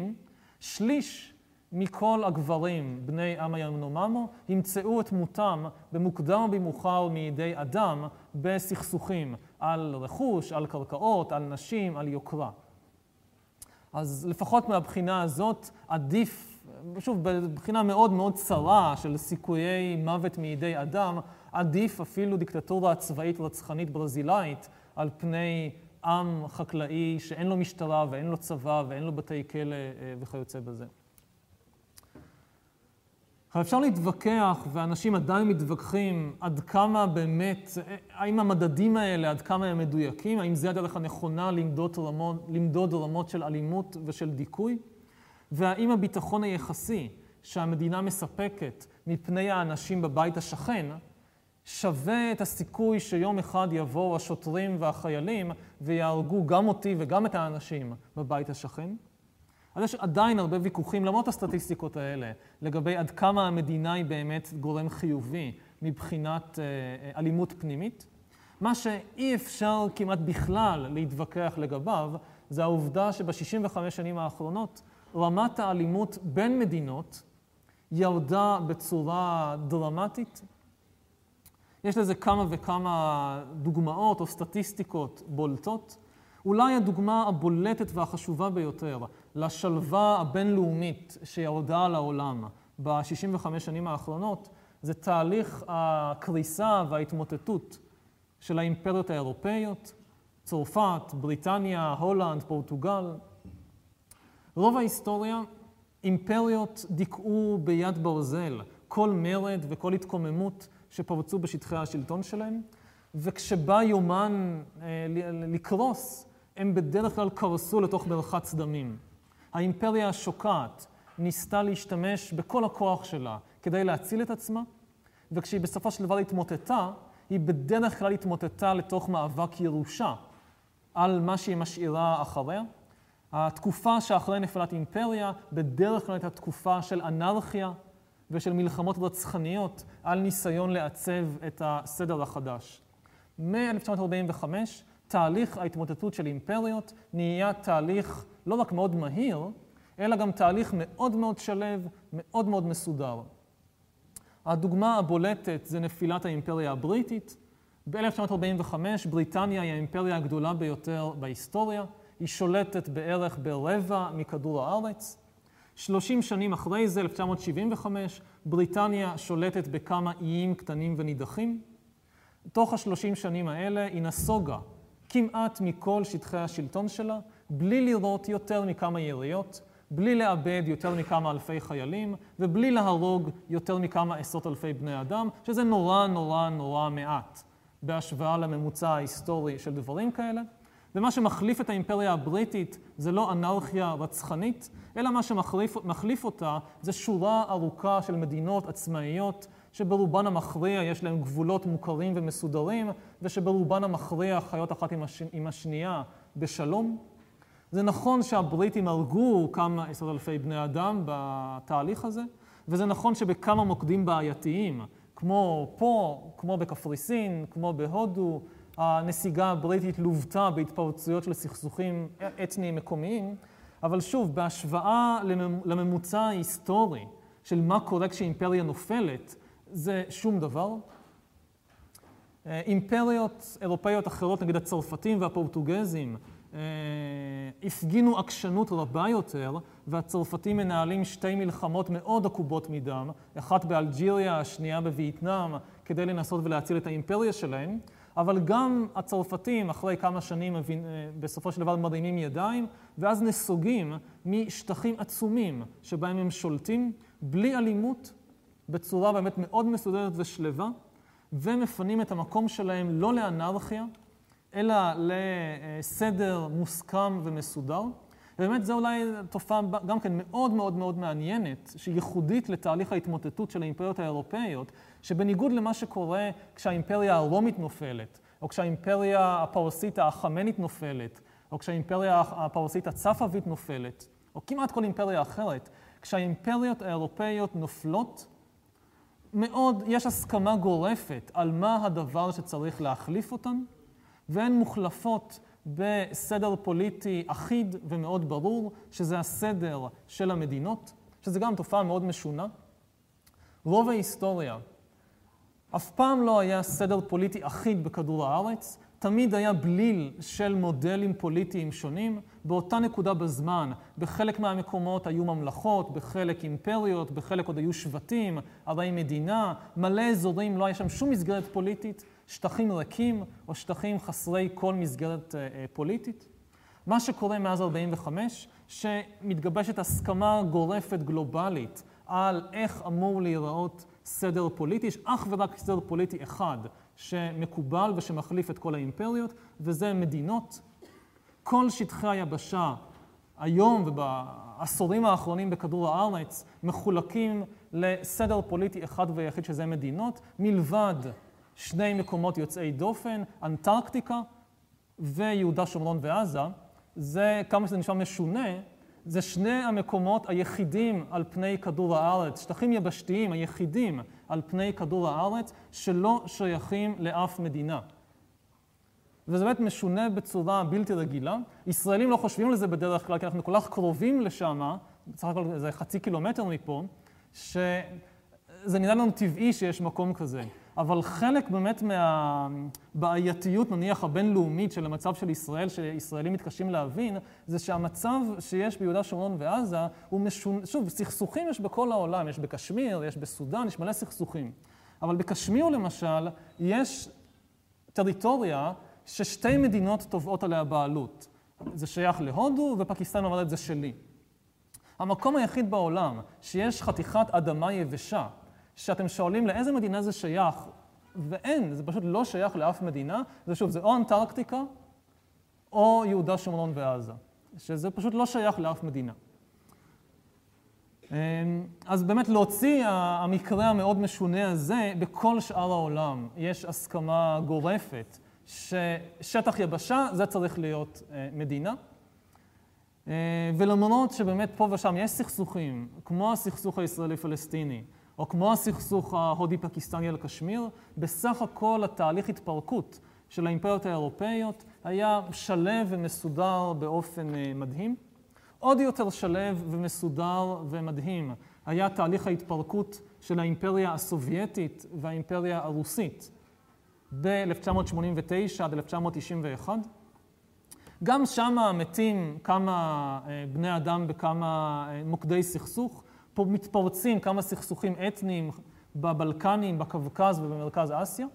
שליש מכל הגברים בני עם היאנוממו ימצאו את מותם במוקדם או במאוחר מידי אדם בסכסוכים על רכוש, על קרקעות, על נשים, על יוקרה. אז לפחות מהבחינה הזאת עדיף, שוב, בבחינה מאוד מאוד צרה של סיכויי מוות מידי אדם, עדיף אפילו דיקטטורה צבאית רצחנית ברזילאית על פני עם חקלאי שאין לו משטרה ואין לו צבא ואין לו בתי כלא אה, וכיוצא בזה. עכשיו אפשר להתווכח, ואנשים עדיין מתווכחים, עד כמה באמת, האם המדדים האלה, עד כמה הם מדויקים, האם זה הדרך הנכונה למדוד רמות, למדוד רמות של אלימות ושל דיכוי, והאם הביטחון היחסי שהמדינה מספקת מפני האנשים בבית השכן, שווה את הסיכוי שיום אחד יבואו השוטרים והחיילים ויהרגו גם אותי וגם את האנשים בבית השכן. אז יש עדיין הרבה ויכוחים, למרות הסטטיסטיקות האלה, לגבי עד כמה המדינה היא באמת גורם חיובי מבחינת אה, אלימות פנימית. מה שאי אפשר כמעט בכלל להתווכח לגביו, זה העובדה שב-65 שנים האחרונות רמת האלימות בין מדינות ירדה בצורה דרמטית. יש לזה כמה וכמה דוגמאות או סטטיסטיקות בולטות. אולי הדוגמה הבולטת והחשובה ביותר לשלווה הבינלאומית שירדה על העולם ב-65 שנים האחרונות, זה תהליך הקריסה וההתמוטטות של האימפריות האירופאיות, צרפת, בריטניה, הולנד, פורטוגל. רוב ההיסטוריה, אימפריות דיכאו ביד ברזל כל מרד וכל התקוממות שפרצו בשטחי השלטון שלהם, וכשבא יומן אה, לקרוס, הם בדרך כלל קרסו לתוך מרחץ דמים. האימפריה השוקעת ניסתה להשתמש בכל הכוח שלה כדי להציל את עצמה, וכשהיא בסופו של דבר התמוטטה, היא בדרך כלל התמוטטה לתוך מאבק ירושה על מה שהיא משאירה אחריה. התקופה שאחרי נפילת אימפריה בדרך כלל הייתה תקופה של אנרכיה ושל מלחמות רצחניות על ניסיון לעצב את הסדר החדש. מ-1945 תהליך ההתמוטטות של אימפריות נהיה תהליך לא רק מאוד מהיר, אלא גם תהליך מאוד מאוד שלו, מאוד מאוד מסודר. הדוגמה הבולטת זה נפילת האימפריה הבריטית. ב-1945 בריטניה היא האימפריה הגדולה ביותר בהיסטוריה. היא שולטת בערך ברבע מכדור הארץ. 30 שנים אחרי זה, 1975, בריטניה שולטת בכמה איים קטנים ונידחים. תוך השלושים שנים האלה היא נסוגה כמעט מכל שטחי השלטון שלה, בלי לראות יותר מכמה יריות, בלי לאבד יותר מכמה אלפי חיילים, ובלי להרוג יותר מכמה עשרות אלפי בני אדם, שזה נורא נורא נורא מעט בהשוואה לממוצע ההיסטורי של דברים כאלה. ומה שמחליף את האימפריה הבריטית זה לא אנרכיה רצחנית, אלא מה שמחליף אותה זה שורה ארוכה של מדינות עצמאיות, שברובן המכריע יש להן גבולות מוכרים ומסודרים, ושברובן המכריע חיות אחת עם, הש... עם השנייה בשלום. זה נכון שהבריטים הרגו כמה עשרות אלפי בני אדם בתהליך הזה, וזה נכון שבכמה מוקדים בעייתיים, כמו פה, כמו בקפריסין, כמו בהודו, הנסיגה הבריטית לוותה בהתפרצויות של סכסוכים אתניים מקומיים, אבל שוב, בהשוואה לממוצע ההיסטורי של מה קורה כשאימפריה נופלת, זה שום דבר. אימפריות אירופאיות אחרות, נגיד הצרפתים והפורטוגזים, אה, הפגינו עקשנות רבה יותר, והצרפתים מנהלים שתי מלחמות מאוד עקובות מדם, אחת באלג'יריה, השנייה בווייטנאם, כדי לנסות ולהציל את האימפריה שלהם. אבל גם הצרפתים, אחרי כמה שנים, אה, בסופו של דבר מרימים ידיים, ואז נסוגים משטחים עצומים שבהם הם שולטים, בלי אלימות, בצורה באמת מאוד מסודרת ושלווה, ומפנים את המקום שלהם לא לאנרכיה, אלא לסדר מוסכם ומסודר. ובאמת זו אולי תופעה גם כן מאוד מאוד מאוד מעניינת, שהיא ייחודית לתהליך ההתמוטטות של האימפריות האירופאיות, שבניגוד למה שקורה כשהאימפריה הרומית נופלת, או כשהאימפריה הפרסית האחמנית נופלת, או כשהאימפריה הפרסית הצפאבית נופלת, או כמעט כל אימפריה אחרת, כשהאימפריות האירופאיות נופלות, מאוד, יש הסכמה גורפת על מה הדבר שצריך להחליף אותן, והן מוחלפות בסדר פוליטי אחיד ומאוד ברור, שזה הסדר של המדינות, שזה גם תופעה מאוד משונה. רוב ההיסטוריה אף פעם לא היה סדר פוליטי אחיד בכדור הארץ, תמיד היה בליל של מודלים פוליטיים שונים. באותה נקודה בזמן, בחלק מהמקומות היו ממלכות, בחלק אימפריות, בחלק עוד היו שבטים, ערי מדינה, מלא אזורים, לא היה שם שום מסגרת פוליטית, שטחים ריקים או שטחים חסרי כל מסגרת אה, אה, פוליטית. מה שקורה מאז 45', שמתגבשת הסכמה גורפת גלובלית על איך אמור להיראות סדר פוליטי, יש אך ורק סדר פוליטי אחד שמקובל ושמחליף את כל האימפריות, וזה מדינות. כל שטחי היבשה היום ובעשורים האחרונים בכדור הארץ מחולקים לסדר פוליטי אחד ויחיד שזה מדינות, מלבד שני מקומות יוצאי דופן, אנטרקטיקה ויהודה, שומרון ועזה. זה, כמה שזה נשמע משונה, זה שני המקומות היחידים על פני כדור הארץ, שטחים יבשתיים היחידים על פני כדור הארץ, שלא שייכים לאף מדינה. וזה באמת משונה בצורה בלתי רגילה. ישראלים לא חושבים על זה בדרך כלל, כי אנחנו כל כך קרובים לשם, בסך הכל זה חצי קילומטר מפה, שזה נראה לנו טבעי שיש מקום כזה. אבל חלק באמת מהבעייתיות, נניח, הבינלאומית של המצב של ישראל, שישראלים מתקשים להבין, זה שהמצב שיש ביהודה, שומרון ועזה הוא משונה, שוב, סכסוכים יש בכל העולם, יש בקשמיר, יש בסודאן, יש מלא סכסוכים. אבל בקשמיר למשל, יש טריטוריה ששתי מדינות תובעות עליה בעלות. זה שייך להודו, ופקיסטן אומרת זה שלי. המקום היחיד בעולם שיש חתיכת אדמה יבשה שאתם שואלים לאיזה מדינה זה שייך, ואין, זה פשוט לא שייך לאף מדינה, זה שוב, זה או אנטרקטיקה או יהודה, שומרון ועזה, שזה פשוט לא שייך לאף מדינה. אמ, אז באמת להוציא המקרה המאוד משונה הזה, בכל שאר העולם יש הסכמה גורפת ששטח יבשה, זה צריך להיות אה, מדינה. אה, ולמרות שבאמת פה ושם יש סכסוכים, כמו הסכסוך הישראלי-פלסטיני, או כמו הסכסוך ההודי-פקיסטני על קשמיר, בסך הכל התהליך התפרקות של האימפריות האירופאיות היה שלב ומסודר באופן אה, מדהים. עוד יותר שלב ומסודר ומדהים היה תהליך ההתפרקות של האימפריה הסובייטית והאימפריה הרוסית ב-1989 עד 1991. גם שם מתים כמה אה, בני אדם בכמה אה, מוקדי סכסוך. מתפרצים כמה סכסוכים אתניים בבלקנים, בקווקז ובמרכז אסיה,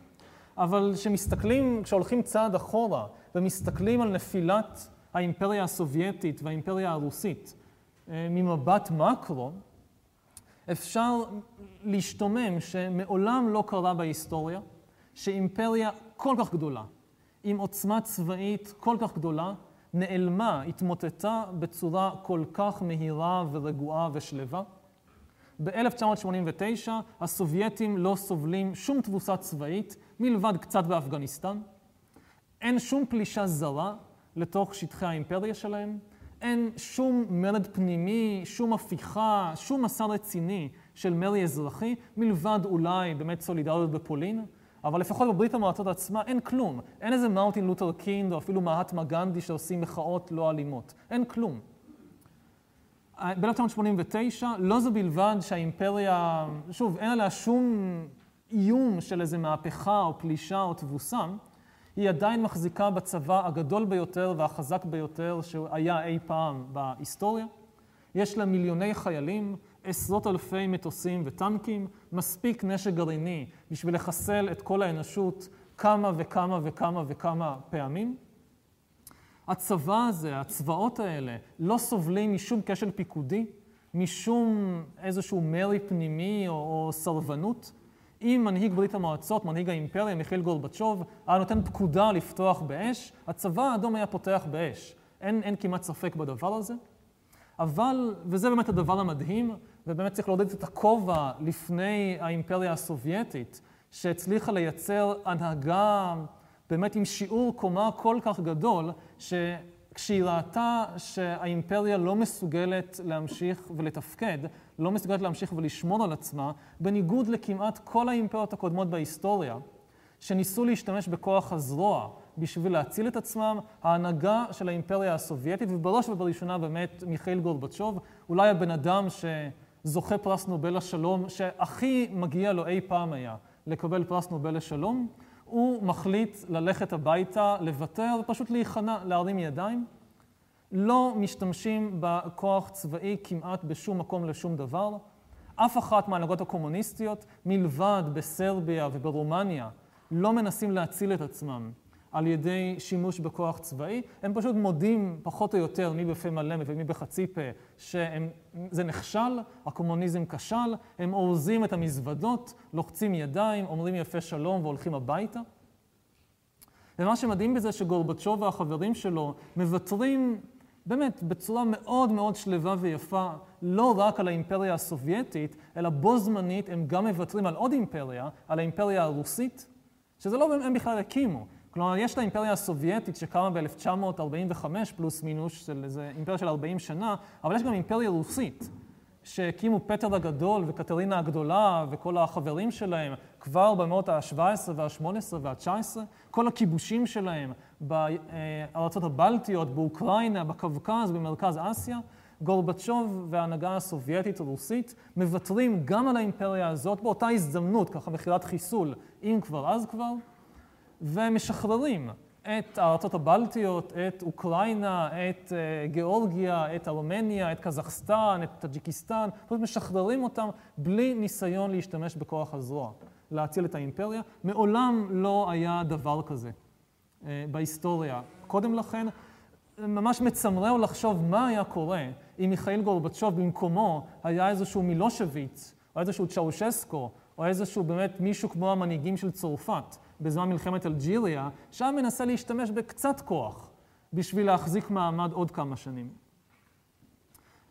אבל כשמסתכלים, כשהולכים צעד אחורה ומסתכלים על נפילת האימפריה הסובייטית והאימפריה הרוסית אה, ממבט מקרו, אפשר להשתומם שמעולם לא קרה בהיסטוריה שאימפריה כל כך גדולה, עם עוצמה צבאית כל כך גדולה, נעלמה, התמוטטה בצורה כל כך מהירה ורגועה ושלווה. ב-1989 הסובייטים לא סובלים שום תבוסה צבאית מלבד קצת באפגניסטן. אין שום פלישה זרה לתוך שטחי האימפריה שלהם. אין שום מרד פנימי, שום הפיכה, שום מסע רציני של מרי אזרחי, מלבד אולי באמת סולידריות בפולין. אבל לפחות בברית המועצות עצמה אין כלום. אין איזה מאוטין לותר קינד או אפילו מהטמה גנדי שעושים מחאות לא אלימות. אין כלום. ב-1989 לא זו בלבד שהאימפריה, שוב, אין עליה שום איום של איזה מהפכה או פלישה או תבוסה, היא עדיין מחזיקה בצבא הגדול ביותר והחזק ביותר שהיה אי פעם בהיסטוריה. יש לה מיליוני חיילים, עשרות אלפי מטוסים וטנקים, מספיק נשק גרעיני בשביל לחסל את כל האנושות כמה וכמה וכמה וכמה פעמים. הצבא הזה, הצבאות האלה, לא סובלים משום כשל פיקודי, משום איזשהו מרי פנימי או, או סרבנות. אם מנהיג ברית המועצות, מנהיג האימפריה, מיכאל גורבצ'וב, היה נותן פקודה לפתוח באש, הצבא האדום היה פותח באש. אין, אין כמעט ספק בדבר הזה. אבל, וזה באמת הדבר המדהים, ובאמת צריך לעודד את הכובע לפני האימפריה הסובייטית, שהצליחה לייצר הנהגה באמת עם שיעור קומה כל כך גדול, שכשהיא ראתה שהאימפריה לא מסוגלת להמשיך ולתפקד, לא מסוגלת להמשיך ולשמור על עצמה, בניגוד לכמעט כל האימפריות הקודמות בהיסטוריה, שניסו להשתמש בכוח הזרוע בשביל להציל את עצמם, ההנהגה של האימפריה הסובייטית, ובראש ובראשונה באמת מיכאל גורבצ'וב, אולי הבן אדם שזוכה פרס נובל לשלום, שהכי מגיע לו אי פעם היה לקבל פרס נובל לשלום, הוא מחליט ללכת הביתה, לוותר ופשוט להיכנע, להרים ידיים. לא משתמשים בכוח צבאי כמעט בשום מקום לשום דבר. אף אחת מההנהגות הקומוניסטיות, מלבד בסרביה וברומניה, לא מנסים להציל את עצמם על ידי שימוש בכוח צבאי, הם פשוט מודים פחות או יותר מי בפה מלא ומי בחצי פה שזה נכשל, הקומוניזם כשל, הם אורזים את המזוודות, לוחצים ידיים, אומרים יפה שלום והולכים הביתה. ומה שמדהים בזה שגורבצ'וב והחברים שלו מוותרים באמת בצורה מאוד מאוד שלווה ויפה, לא רק על האימפריה הסובייטית, אלא בו זמנית הם גם מוותרים על עוד אימפריה, על האימפריה הרוסית, שזה לא הם בכלל הקימו. כלומר, יש את האימפריה הסובייטית שקמה ב-1945 פלוס מינוס, של איזה אימפריה של 40 שנה, אבל יש גם אימפריה רוסית, שהקימו פטר הגדול וקטרינה הגדולה וכל החברים שלהם כבר במאות ה-17 וה-18 וה-19, כל הכיבושים שלהם בארצות הבלטיות, באוקראינה, בקווקז, במרכז אסיה, גורבצ'וב וההנהגה הסובייטית הרוסית מוותרים גם על האימפריה הזאת באותה הזדמנות, ככה מכירת חיסול, אם כבר אז כבר, ומשחררים את הארצות הבלטיות, את אוקראינה, את uh, גיאורגיה, את ארמניה, את קזחסטן, את טאג'יקיסטן, פשוט משחררים אותם בלי ניסיון להשתמש בכוח הזרוע, להציל את האימפריה. מעולם לא היה דבר כזה uh, בהיסטוריה. קודם לכן, ממש מצמרר לחשוב מה היה קורה אם מיכאל גורבצ'וב במקומו היה איזשהו מילושוויץ, או איזשהו צ'אושסקו, או איזשהו באמת מישהו כמו המנהיגים של צרפת. בזמן מלחמת אלג'יריה, שם מנסה להשתמש בקצת כוח בשביל להחזיק מעמד עוד כמה שנים.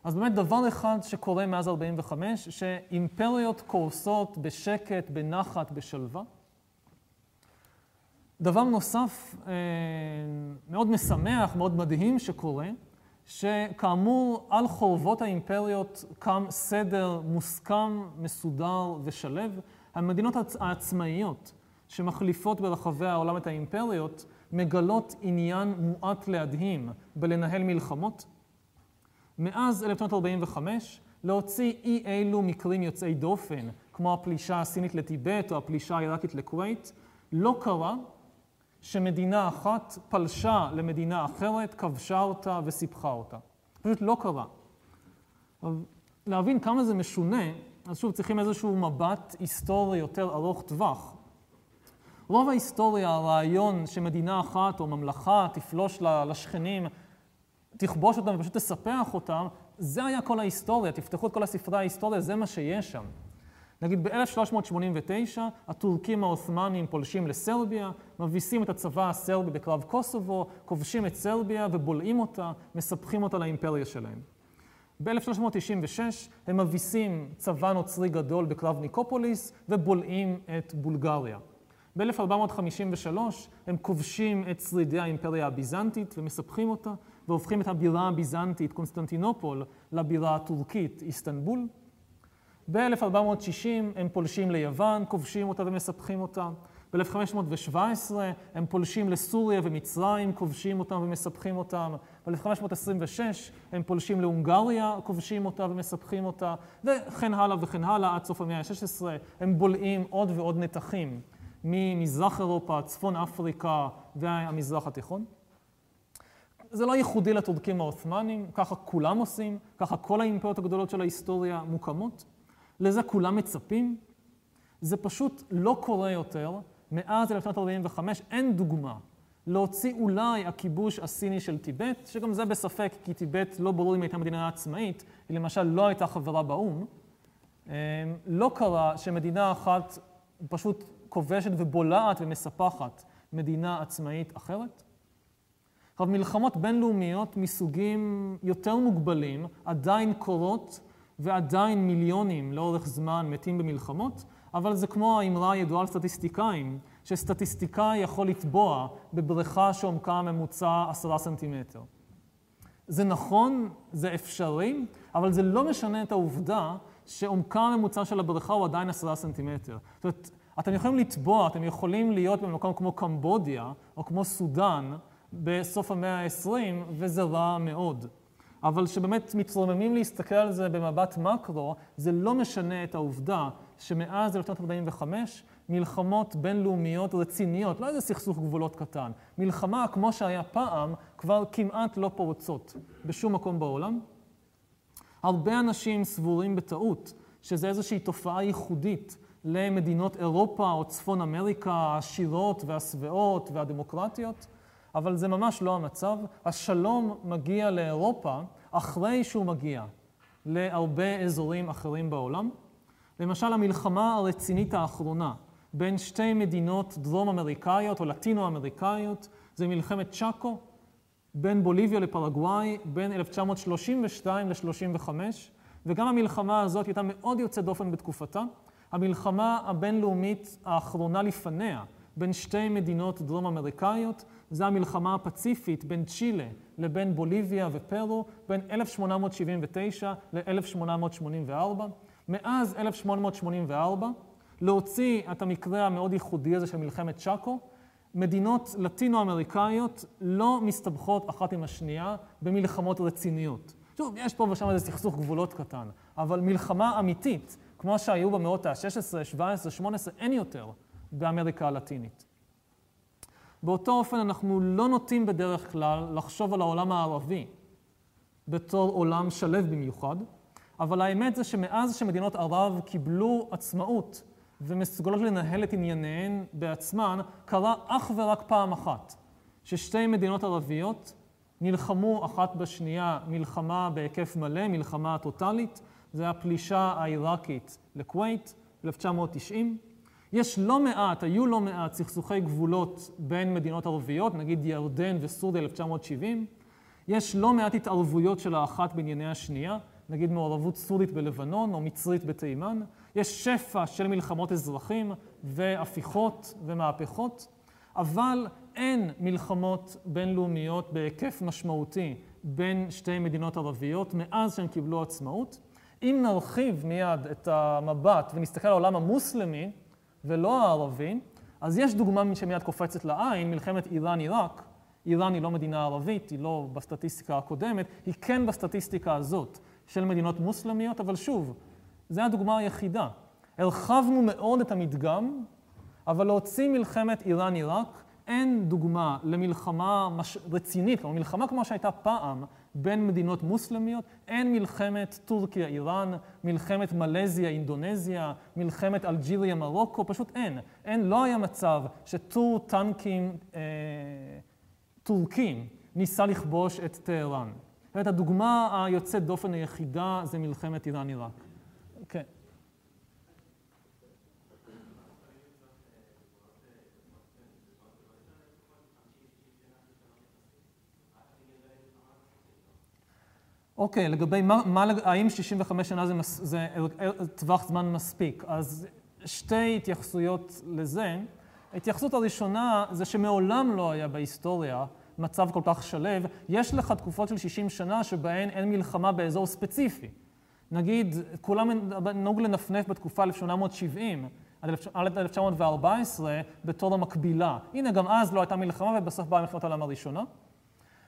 אז באמת דבר אחד שקורה מאז 45, שאימפריות קורסות בשקט, בנחת, בשלווה. דבר נוסף אה, מאוד משמח, מאוד מדהים שקורה, שכאמור על חורבות האימפריות קם סדר מוסכם, מסודר ושלב. המדינות העצמאיות שמחליפות ברחבי העולם את האימפריות, מגלות עניין מועט להדהים בלנהל מלחמות. מאז 1945, להוציא אי אילו מקרים יוצאי דופן, כמו הפלישה הסינית לטיבט או הפלישה העיראקית לכווית, לא קרה שמדינה אחת פלשה למדינה אחרת, כבשה אותה וסיפחה אותה. פשוט לא קרה. להבין כמה זה משונה, אז שוב צריכים איזשהו מבט היסטורי יותר ארוך טווח. רוב ההיסטוריה, הרעיון שמדינה אחת או ממלכה תפלוש לשכנים, תכבוש אותם ופשוט תספח אותם, זה היה כל ההיסטוריה. תפתחו את כל הספרי ההיסטוריה, זה מה שיש שם. נגיד ב-1389 הטורקים העות'מאנים פולשים לסרביה, מביסים את הצבא הסרבי בקרב קוסובו, כובשים את סרביה ובולעים אותה, מספחים אותה לאימפריה שלהם. ב-1396 הם מביסים צבא נוצרי גדול בקרב ניקופוליס ובולעים את בולגריה. ב-1453 הם כובשים את שרידי האימפריה הביזנטית ומספחים אותה והופכים את הבירה הביזנטית, קונסטנטינופול, לבירה הטורקית, איסטנבול. ב-1460 הם פולשים ליוון, כובשים אותה ומספחים אותה. ב-1517 הם פולשים לסוריה ומצרים, כובשים אותם ומספחים אותם. ב-1526 הם פולשים להונגריה, כובשים אותה ומספחים אותה, וכן הלאה וכן הלאה, עד סוף המאה ה-16 הם בולעים עוד ועוד נתחים ממזרח אירופה, צפון אפריקה והמזרח התיכון. זה לא ייחודי לטורקים העות'מאנים, ככה כולם עושים, ככה כל האימפריות הגדולות של ההיסטוריה מוקמות. לזה כולם מצפים. זה פשוט לא קורה יותר. מאז 1945 אין דוגמה להוציא אולי הכיבוש הסיני של טיבט, שגם זה בספק, כי טיבט לא ברור אם הייתה מדינה עצמאית, היא למשל לא הייתה חברה באו"ם. אמ, לא קרה שמדינה אחת פשוט כובשת ובולעת ומספחת מדינה עצמאית אחרת. עכשיו, מלחמות בינלאומיות מסוגים יותר מוגבלים עדיין קורות ועדיין מיליונים לאורך זמן מתים במלחמות, אבל זה כמו האמרה הידועה על סטטיסטיקאים, שסטטיסטיקאי יכול לטבוע בבריכה שעומקה הממוצע עשרה סנטימטר. זה נכון, זה אפשרי, אבל זה לא משנה את העובדה שעומקה הממוצע של הבריכה הוא עדיין עשרה סנטימטר. זאת אומרת, אתם יכולים לטבוע, אתם יכולים להיות במקום כמו קמבודיה או כמו סודאן בסוף המאה ה-20, וזה רע מאוד. אבל שבאמת מתרוממים להסתכל על זה במבט מקרו, זה לא משנה את העובדה שמאז 1945 מלחמות בינלאומיות רציניות, לא איזה סכסוך גבולות קטן, מלחמה כמו שהיה פעם, כבר כמעט לא פורצות בשום מקום בעולם. הרבה אנשים סבורים בטעות שזה איזושהי תופעה ייחודית למדינות אירופה או צפון אמריקה העשירות והשבעות והדמוקרטיות. אבל זה ממש לא המצב. השלום מגיע לאירופה אחרי שהוא מגיע להרבה אזורים אחרים בעולם. למשל, המלחמה הרצינית האחרונה בין שתי מדינות דרום-אמריקאיות או לטינו-אמריקאיות זה מלחמת צ'אקו בין בוליביה לפרגוואי בין 1932 ל-35, וגם המלחמה הזאת הייתה מאוד יוצאת דופן בתקופתה. המלחמה הבינלאומית האחרונה לפניה בין שתי מדינות דרום-אמריקאיות זה המלחמה הפציפית בין צ'ילה לבין בוליביה ופרו בין 1879 ל-1884. מאז 1884, להוציא את המקרה המאוד ייחודי הזה של מלחמת צ'אקו, מדינות לטינו-אמריקאיות לא מסתבכות אחת עם השנייה במלחמות רציניות. שוב, יש פה ושם איזה סכסוך גבולות קטן, אבל מלחמה אמיתית, כמו שהיו במאות ה-16, 17, 18, אין יותר באמריקה הלטינית. באותו אופן אנחנו לא נוטים בדרך כלל לחשוב על העולם הערבי בתור עולם שלו במיוחד, אבל האמת זה שמאז שמדינות ערב קיבלו עצמאות ומסוגלות לנהל את ענייניהן בעצמן, קרה אך ורק פעם אחת, ששתי מדינות ערביות נלחמו אחת בשנייה מלחמה בהיקף מלא, מלחמה טוטאלית, זה הפלישה העיראקית לכווית, 1990. יש לא מעט, היו לא מעט סכסוכי גבולות בין מדינות ערביות, נגיד ירדן וסוריה 1970. יש לא מעט התערבויות של האחת בענייני השנייה, נגיד מעורבות סורית בלבנון או מצרית בתימן. יש שפע של מלחמות אזרחים והפיכות ומהפכות, אבל אין מלחמות בינלאומיות בהיקף משמעותי בין שתי מדינות ערביות מאז שהן קיבלו עצמאות. אם נרחיב מיד את המבט ונסתכל על העולם המוסלמי, ולא הערבי, אז יש דוגמה שמיד קופצת לעין, מלחמת איראן-עיראק. איראן היא לא מדינה ערבית, היא לא בסטטיסטיקה הקודמת, היא כן בסטטיסטיקה הזאת של מדינות מוסלמיות, אבל שוב, זו הדוגמה היחידה. הרחבנו מאוד את המדגם, אבל להוציא מלחמת איראן-עיראק, אין דוגמה למלחמה מש... רצינית, כלומר מלחמה כמו שהייתה פעם בין מדינות מוסלמיות, אין מלחמת טורקיה-איראן, מלחמת מלזיה-אינדונזיה, מלחמת אלג'יריה-מרוקו, פשוט אין. אין, לא היה מצב שטור טנקים אה, טורקים ניסה לכבוש את טהרן. באמת, הדוגמה היוצאת דופן היחידה זה מלחמת איראן-עיראק. כן. אוקיי, לגבי מה, מה, האם 65 שנה זה, מס, זה טווח זמן מספיק? אז שתי התייחסויות לזה. ההתייחסות הראשונה זה שמעולם לא היה בהיסטוריה מצב כל כך שלב. יש לך תקופות של 60 שנה שבהן אין מלחמה באזור ספציפי. נגיד, כולם נהוג לנפנף בתקופה 1870 עד 1914 בתור המקבילה. הנה, גם אז לא הייתה מלחמה ובסוף באה מלחמת העולם הראשונה.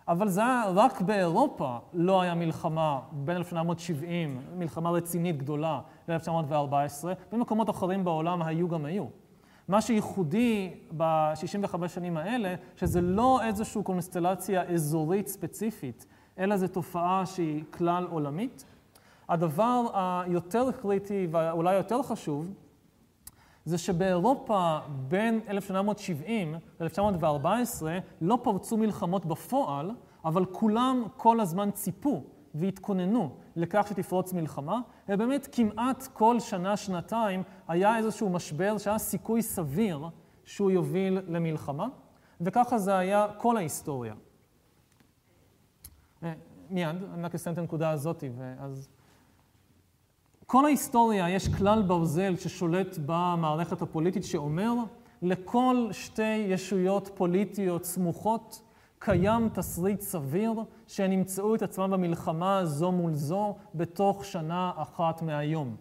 אבל זה היה רק באירופה לא היה מלחמה בין 1870, מלחמה רצינית גדולה, ל-1914, במקומות אחרים בעולם היו גם היו. מה שייחודי ב-65 שנים האלה, שזה לא איזושהי קונסטלציה אזורית ספציפית, אלא זו תופעה שהיא כלל עולמית. הדבר היותר קריטי ואולי יותר חשוב, זה שבאירופה בין 1870 ל-1914 לא פרצו מלחמות בפועל, אבל כולם כל הזמן ציפו והתכוננו לכך שתפרוץ מלחמה, ובאמת כמעט כל שנה-שנתיים היה איזשהו משבר שהיה סיכוי סביר שהוא יוביל למלחמה, וככה זה היה כל ההיסטוריה. אה, מיד, אני רק אסיים את הנקודה הזאת, ואז... כל ההיסטוריה יש כלל ברזל ששולט במערכת הפוליטית שאומר לכל שתי ישויות פוליטיות סמוכות קיים תסריט סביר שהן ימצאו את עצמם במלחמה זו מול זו בתוך שנה אחת מהיום.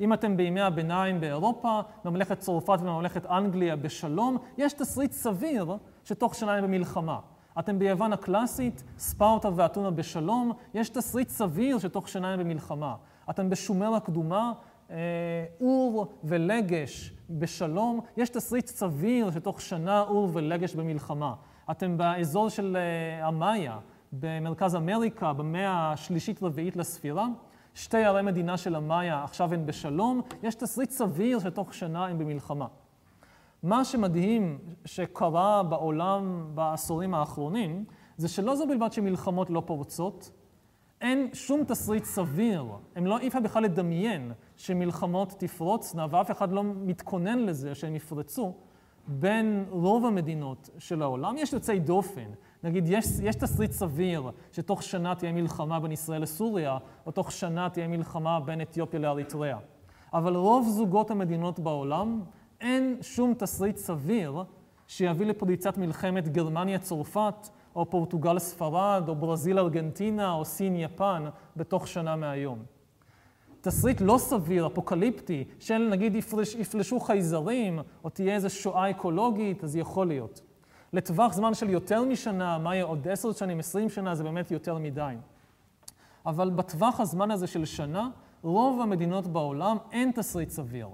אם אתם בימי הביניים באירופה, ממלכת צרפת וממלכת אנגליה בשלום, יש תסריט סביר שתוך שנה הם במלחמה. אתם ביוון הקלאסית, ספרטה ואתונה בשלום, יש תסריט סביר שתוך שנה הם במלחמה. אתם בשומר הקדומה, אה, אור ולגש בשלום, יש תסריט סביר שתוך שנה אור ולגש במלחמה. אתם באזור של אה, המאיה, במרכז אמריקה, במאה השלישית-רביעית לספירה, שתי ערי מדינה של המאיה עכשיו הן בשלום, יש תסריט סביר שתוך שנה הן במלחמה. מה שמדהים שקרה בעולם בעשורים האחרונים, זה שלא זו בלבד שמלחמות לא פורצות, אין שום תסריט סביר, הם לא, אי אפשר בכלל לדמיין שמלחמות תפרוצנה, ואף אחד לא מתכונן לזה שהן יפרצו בין רוב המדינות של העולם. יש יוצאי דופן, נגיד יש, יש תסריט סביר שתוך שנה תהיה מלחמה בין ישראל לסוריה, או תוך שנה תהיה מלחמה בין אתיופיה לאריתריאה. אבל רוב זוגות המדינות בעולם, אין שום תסריט סביר שיביא לפריצת מלחמת גרמניה-צרפת, או פורטוגל-ספרד, או ברזיל-ארגנטינה, או סין-יפן, בתוך שנה מהיום. תסריט לא סביר, אפוקליפטי, של נגיד יפלש, יפלשו חייזרים, או תהיה איזו שואה אקולוגית, אז יכול להיות. לטווח זמן של יותר משנה, מה יהיה עוד עשר שנים, עשרים שנה, זה באמת יותר מדי. אבל בטווח הזמן הזה של שנה, רוב המדינות בעולם אין תסריט סביר.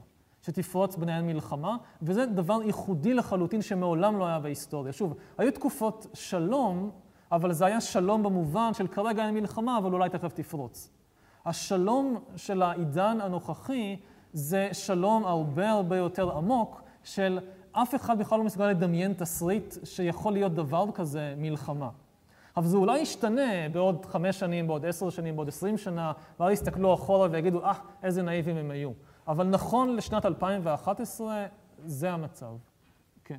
שתפרוץ ביניהן מלחמה, וזה דבר ייחודי לחלוטין שמעולם לא היה בהיסטוריה. שוב, היו תקופות שלום, אבל זה היה שלום במובן של כרגע אין מלחמה, אבל אולי תכף תפרוץ. השלום של העידן הנוכחי זה שלום הרבה הרבה יותר עמוק של אף אחד בכלל לא מסוגל לדמיין תסריט שיכול להיות דבר כזה מלחמה. אבל זה אולי ישתנה בעוד חמש שנים, בעוד עשר שנים, בעוד עשרים שנה, ואז יסתכלו אחורה ויגידו, אה, ah, איזה נאיבים הם היו. אבל נכון לשנת 2011, זה המצב. כן.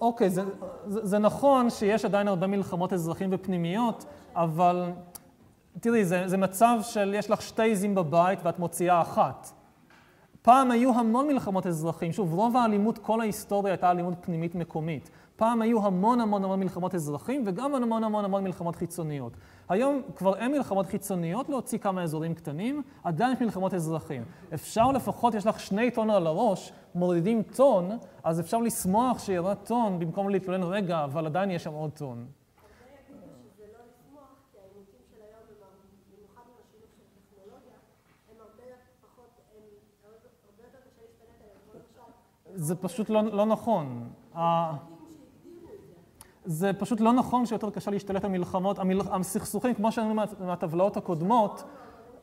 אוקיי, זה, זה, זה נכון שיש עדיין הרבה מלחמות אזרחים ופנימיות, אבל תראי, זה, זה מצב של יש לך שתי עזים בבית ואת מוציאה אחת. פעם היו המון מלחמות אזרחים. שוב, רוב האלימות, כל ההיסטוריה הייתה אלימות פנימית מקומית. פעם היו המון המון המון מלחמות אזרחים וגם המון המון המון מלחמות חיצוניות. היום כבר אין מלחמות חיצוניות להוציא כמה אזורים קטנים, עדיין יש מלחמות אזרחים. אפשר לפחות, יש לך שני טון על הראש, מורידים טון, אז אפשר לשמוח שירד טון במקום להתלונן רגע, אבל עדיין יש שם עוד טון. זה פשוט לא, לא נכון. זה פשוט לא נכון שיותר קשה להשתלט על מלחמות. המל... הסכסוכים, כמו שראינו מהטבלאות הקודמות,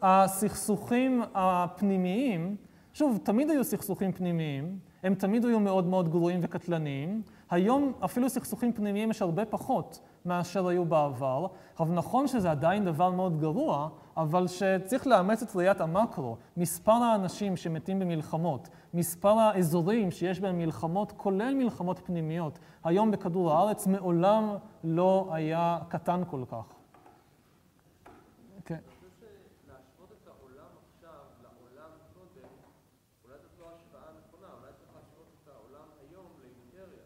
הסכסוכים הפנימיים, שוב, תמיד היו סכסוכים פנימיים, הם תמיד היו מאוד מאוד גרועים וקטלניים. היום אפילו סכסוכים פנימיים יש הרבה פחות מאשר היו בעבר. אבל נכון שזה עדיין דבר מאוד גרוע, אבל שצריך לאמץ את ראיית המקרו. מספר האנשים שמתים במלחמות, מספר האזורים שיש בהם מלחמות, כולל מלחמות פנימיות, היום בכדור הארץ מעולם לא היה קטן כל כך. כן. להשוות את העולם עכשיו לעולם קודם, אולי זאת לא השוואה נכונה, אולי צריך להשוות את העולם היום לאימפריה.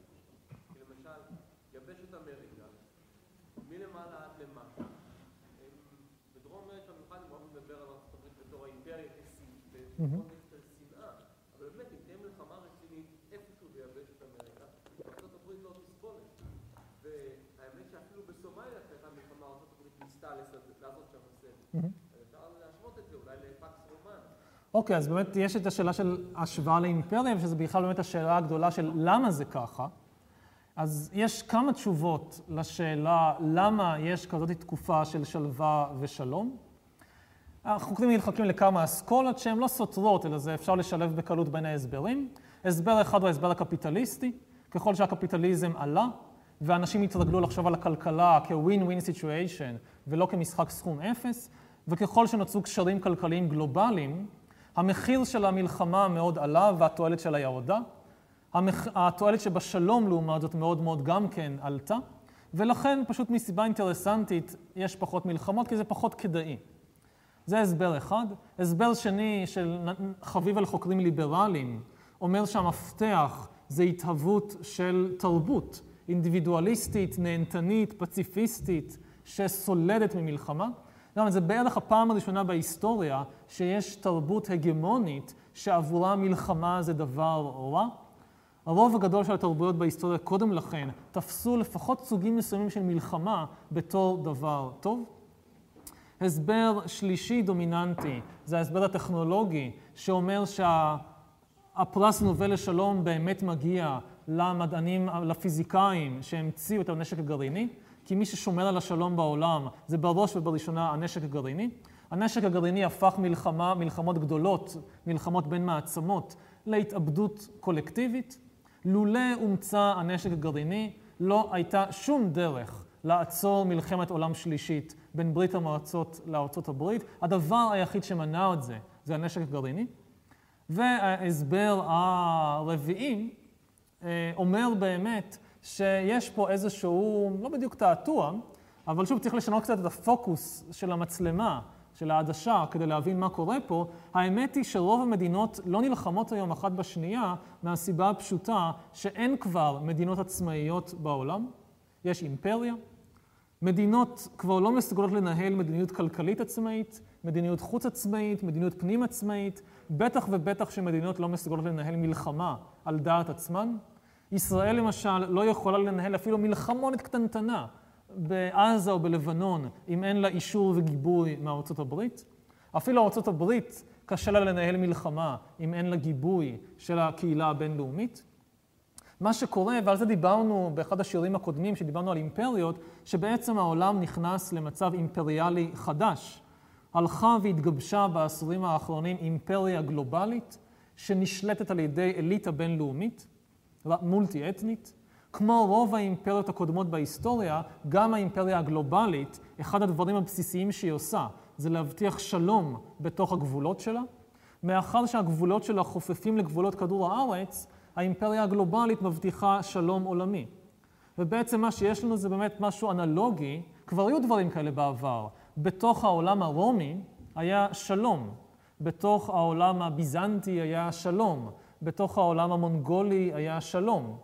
כי למשל, יבשת אמריקה, מלמעלה עד למטה, בדרום אמריקה במיוחד אני מאוד מדבר על ארצות הברית בתור האימפריה כקונטקסט של שנאה, אבל באמת אם תהיה מלחמה רצינית איפשהו ביבשת אמריקה, ארצות הברית לא תסבול את זה. והאמת שאפילו בסומליה כשהייתה מלחמה ארצות הברית ניסתה לעשות שם אוקיי, אז באמת יש את השאלה של השוואה לאימפריה, ושזה בכלל באמת השאלה הגדולה של למה זה ככה. אז יש כמה תשובות לשאלה למה יש כזאת תקופה של שלווה ושלום. החוקרים נלחקים לכמה אסכולות שהן לא סותרות, אלא זה אפשר לשלב בקלות בין ההסברים. הסבר אחד הוא ההסבר הקפיטליסטי. ככל שהקפיטליזם עלה, ואנשים התרגלו לחשוב על הכלכלה כ-win-win situation ולא כמשחק סכום אפס, וככל שנוצרו קשרים כלכליים גלובליים, המחיר של המלחמה מאוד עלה והתועלת שלה ירדה. המח... התועלת שבשלום, לעומת זאת, מאוד מאוד גם כן עלתה, ולכן פשוט מסיבה אינטרסנטית יש פחות מלחמות, כי זה פחות כדאי. זה הסבר אחד. הסבר שני של חביב על חוקרים ליברליים, אומר שהמפתח זה התהוות של תרבות אינדיבידואליסטית, נהנתנית, פציפיסטית, שסולדת ממלחמה. גם זה בערך הפעם הראשונה בהיסטוריה שיש תרבות הגמונית שעבורה מלחמה זה דבר רע. הרוב הגדול של התרבויות בהיסטוריה קודם לכן תפסו לפחות סוגים מסוימים של מלחמה בתור דבר טוב. הסבר שלישי דומיננטי זה ההסבר הטכנולוגי שאומר שהפרס נובל לשלום באמת מגיע למדענים, לפיזיקאים שהמציאו את הנשק הגרעיני. כי מי ששומר על השלום בעולם זה בראש ובראשונה הנשק הגרעיני. הנשק הגרעיני הפך מלחמה, מלחמות גדולות, מלחמות בין מעצמות, להתאבדות קולקטיבית. לולא הומצא הנשק הגרעיני, לא הייתה שום דרך לעצור מלחמת עולם שלישית בין ברית המועצות לארצות הברית. הדבר היחיד שמנע את זה, זה הנשק הגרעיני. וההסבר הרביעי אה, אומר באמת שיש פה איזשהו, לא בדיוק תעתוע, אבל שוב צריך לשנות קצת את הפוקוס של המצלמה, של העדשה, כדי להבין מה קורה פה. האמת היא שרוב המדינות לא נלחמות היום אחת בשנייה, מהסיבה הפשוטה שאין כבר מדינות עצמאיות בעולם. יש אימפריה. מדינות כבר לא מסוגלות לנהל מדיניות כלכלית עצמאית, מדיניות חוץ עצמאית, מדיניות פנים עצמאית, בטח ובטח שמדינות לא מסוגלות לנהל מלחמה על דעת עצמן. ישראל למשל לא יכולה לנהל אפילו מלחמונת קטנטנה בעזה או בלבנון אם אין לה אישור וגיבוי מארצות הברית. אפילו ארצות הברית קשה לה לנהל מלחמה אם אין לה גיבוי של הקהילה הבינלאומית. מה שקורה, ועל זה דיברנו באחד השיעורים הקודמים, שדיברנו על אימפריות, שבעצם העולם נכנס למצב אימפריאלי חדש. הלכה והתגבשה בעשורים האחרונים אימפריה גלובלית, שנשלטת על ידי אליטה בינלאומית, מולטי-אתנית. כמו רוב האימפריות הקודמות בהיסטוריה, גם האימפריה הגלובלית, אחד הדברים הבסיסיים שהיא עושה זה להבטיח שלום בתוך הגבולות שלה. מאחר שהגבולות שלה חופפים לגבולות כדור הארץ, האימפריה הגלובלית מבטיחה שלום עולמי. ובעצם מה שיש לנו זה באמת משהו אנלוגי, כבר היו דברים כאלה בעבר. בתוך העולם הרומי היה שלום, בתוך העולם הביזנטי היה שלום, בתוך העולם המונגולי היה שלום.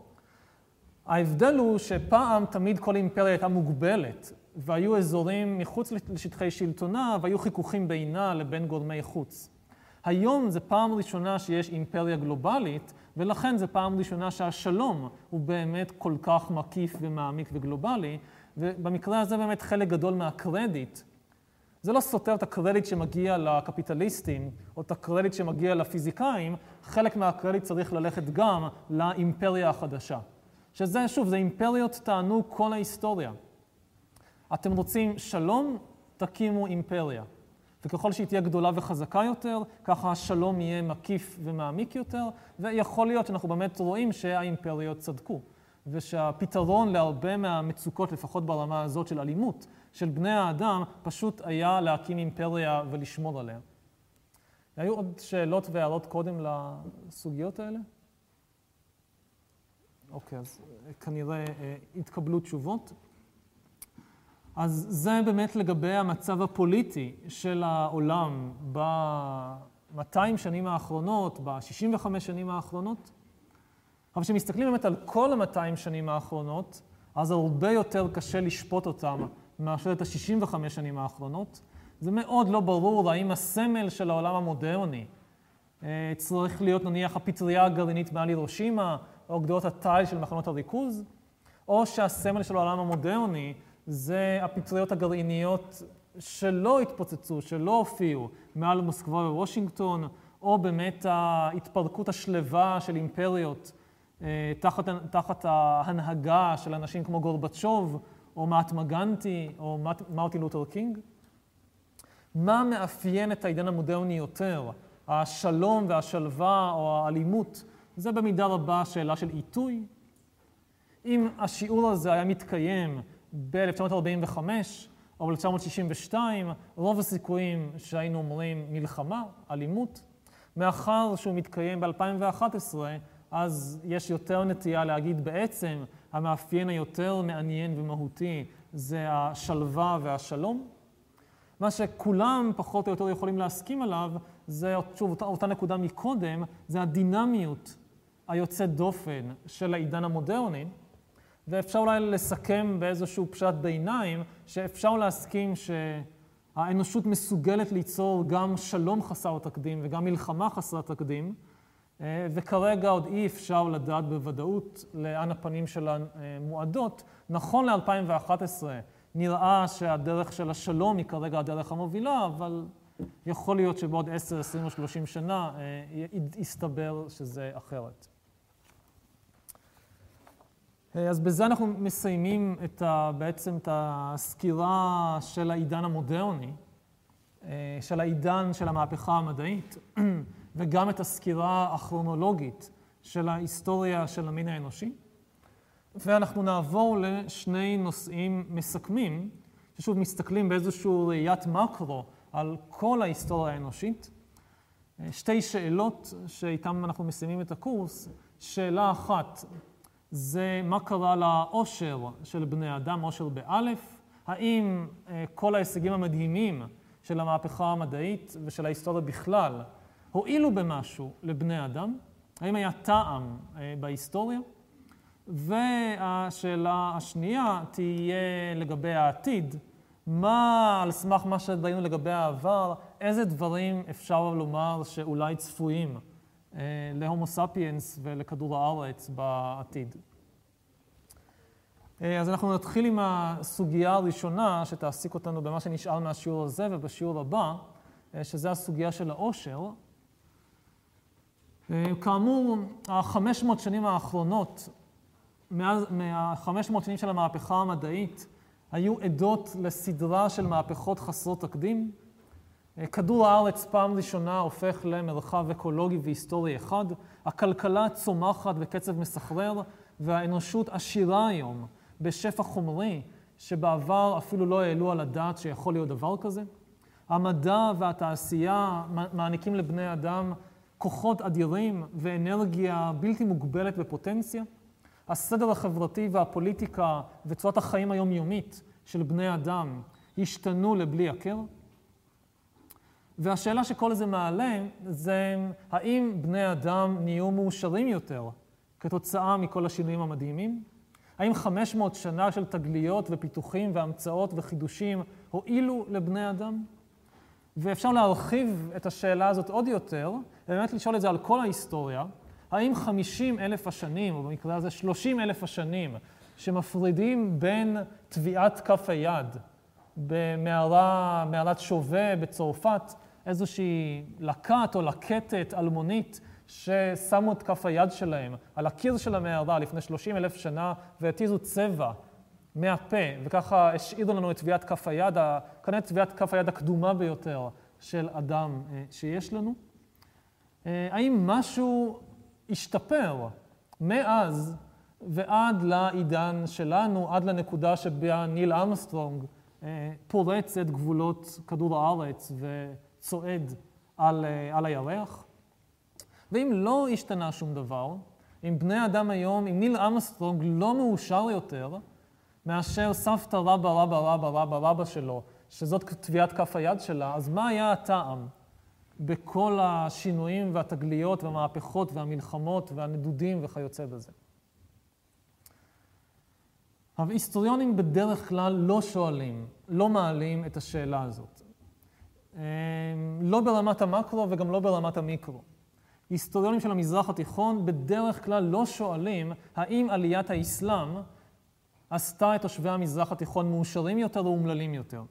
ההבדל הוא שפעם תמיד כל אימפריה הייתה מוגבלת, והיו אזורים מחוץ לשטחי שלטונה, והיו חיכוכים בינה לבין גורמי חוץ. היום זה פעם ראשונה שיש אימפריה גלובלית, ולכן זה פעם ראשונה שהשלום הוא באמת כל כך מקיף ומעמיק וגלובלי, ובמקרה הזה באמת חלק גדול מהקרדיט זה לא סותר את הקרדיט שמגיע לקפיטליסטים, או את הקרדיט שמגיע לפיזיקאים, חלק מהקרדיט צריך ללכת גם לאימפריה החדשה. שזה, שוב, זה אימפריות טענו כל ההיסטוריה. אתם רוצים שלום? תקימו אימפריה. וככל שהיא תהיה גדולה וחזקה יותר, ככה השלום יהיה מקיף ומעמיק יותר, ויכול להיות שאנחנו באמת רואים שהאימפריות צדקו, ושהפתרון להרבה מהמצוקות, לפחות ברמה הזאת של אלימות, של בני האדם, פשוט היה להקים אימפריה ולשמור עליה. היו עוד שאלות והערות קודם לסוגיות האלה? אוקיי, אז כנראה אה, התקבלו תשובות. אז זה באמת לגבי המצב הפוליטי של העולם ב-200 שנים האחרונות, ב-65 שנים האחרונות. אבל כשמסתכלים באמת על כל ה-200 שנים האחרונות, אז הרבה יותר קשה לשפוט אותם מאשר את ה-65 שנים האחרונות. זה מאוד לא ברור האם הסמל של העולם המודרני אה, צריך להיות נניח הפטריה הגרעינית מעל הירושימה, או גדולות התיל של מחנות הריכוז, או שהסמל של העולם המודרני זה הפטריות הגרעיניות שלא התפוצצו, שלא הופיעו מעל מוסקבה וושינגטון, או באמת ההתפרקות השלווה של אימפריות אה, תחת, תחת ההנהגה של אנשים כמו גורבצ'וב, או מאטמה גנטי, או מרטין לותר קינג. מה מאפיין את העידן המודרני יותר, השלום והשלווה או האלימות? זה במידה רבה שאלה של עיתוי. אם השיעור הזה היה מתקיים ב-1945 או ב-1962, רוב הסיכויים שהיינו אומרים מלחמה, אלימות. מאחר שהוא מתקיים ב-2011, אז יש יותר נטייה להגיד בעצם המאפיין היותר מעניין ומהותי זה השלווה והשלום. מה שכולם פחות או יותר יכולים להסכים עליו, זה, שוב, אותה, אותה נקודה מקודם, זה הדינמיות היוצאת דופן של העידן המודרני, ואפשר אולי לסכם באיזשהו פשט ביניים, שאפשר להסכים שהאנושות מסוגלת ליצור גם שלום חסר תקדים וגם מלחמה חסרת תקדים, וכרגע עוד אי אפשר לדעת בוודאות לאן הפנים שלה מועדות. נכון ל-2011 נראה שהדרך של השלום היא כרגע הדרך המובילה, אבל יכול להיות שבעוד 10, 20 או 30 שנה אה, יסתבר שזה אחרת. אה, אז בזה אנחנו מסיימים את ה, בעצם את הסקירה של העידן המודרני, אה, של העידן של המהפכה המדעית, וגם את הסקירה הכרונולוגית של ההיסטוריה של המין האנושי. ואנחנו נעבור לשני נושאים מסכמים, ששוב מסתכלים באיזושהי ראיית מקרו על כל ההיסטוריה האנושית. שתי שאלות שאיתן אנחנו מסיימים את הקורס. שאלה אחת, זה מה קרה לעושר של בני אדם, עושר באלף, האם אה, כל ההישגים המדהימים של המהפכה המדעית ושל ההיסטוריה בכלל הועילו במשהו לבני אדם? האם היה טעם אה, בהיסטוריה? והשאלה השנייה תהיה לגבי העתיד. מה, על סמך מה שראינו לגבי העבר, איזה דברים אפשר לומר שאולי צפויים אה, להומו ספיאנס ולכדור הארץ בעתיד. אה, אז אנחנו נתחיל עם הסוגיה הראשונה שתעסיק אותנו במה שנשאר מהשיעור הזה ובשיעור הבא, אה, שזה הסוגיה של העושר. כאמור, ה-500 שנים האחרונות, מה-500 שנים של המהפכה המדעית, היו עדות לסדרה של מהפכות חסרות תקדים. אה, כדור הארץ פעם ראשונה הופך למרחב אקולוגי והיסטורי אחד, הכלכלה צומחת בקצב מסחרר, והאנושות עשירה היום בשפע חומרי, שבעבר אפילו לא העלו על הדעת שיכול להיות דבר כזה. המדע והתעשייה מעניקים לבני אדם כוחות אדירים ואנרגיה בלתי מוגבלת בפוטנציה. הסדר החברתי והפוליטיקה וצורת החיים היומיומית של בני אדם השתנו לבלי הכר. והשאלה שכל זה מעלה זה האם בני אדם נהיו מאושרים יותר כתוצאה מכל השינויים המדהימים? האם 500 שנה של תגליות ופיתוחים והמצאות וחידושים הועילו לבני אדם? ואפשר להרחיב את השאלה הזאת עוד יותר, ובאמת לשאול את זה על כל ההיסטוריה, האם 50 אלף השנים, או במקרה הזה 30 אלף השנים, שמפרידים בין טביעת כף היד במערת שווה בצרפת, איזושהי לקט או לקטת אלמונית ששמו את כף היד שלהם על הקיר של המערה לפני 30 אלף שנה והתיזו צבע מהפה, וככה השאירו לנו את טביעת כף היד, כנראה טביעת כף היד הקדומה ביותר של אדם אה, שיש לנו? אה, האם משהו השתפר מאז ועד לעידן שלנו, עד לנקודה שבה ניל אמסטרונג אה, פורץ את גבולות כדור הארץ וצועד על, על הירח? ואם לא השתנה שום דבר, אם בני אדם היום, אם ניל אמסטרונג לא מאושר יותר מאשר סבתא רבא רבא רבא רבא רבא שלו, שזאת טביעת כף היד שלה, אז מה היה הטעם בכל השינויים והתגליות והמהפכות והמלחמות והנדודים וכיוצא בזה? אבל היסטוריונים בדרך כלל לא שואלים, לא מעלים את השאלה הזאת. לא ברמת המקרו וגם לא ברמת המיקרו. היסטוריונים של המזרח התיכון בדרך כלל לא שואלים האם עליית האסלאם עשתה את תושבי המזרח התיכון מאושרים יותר או אומללים יותר.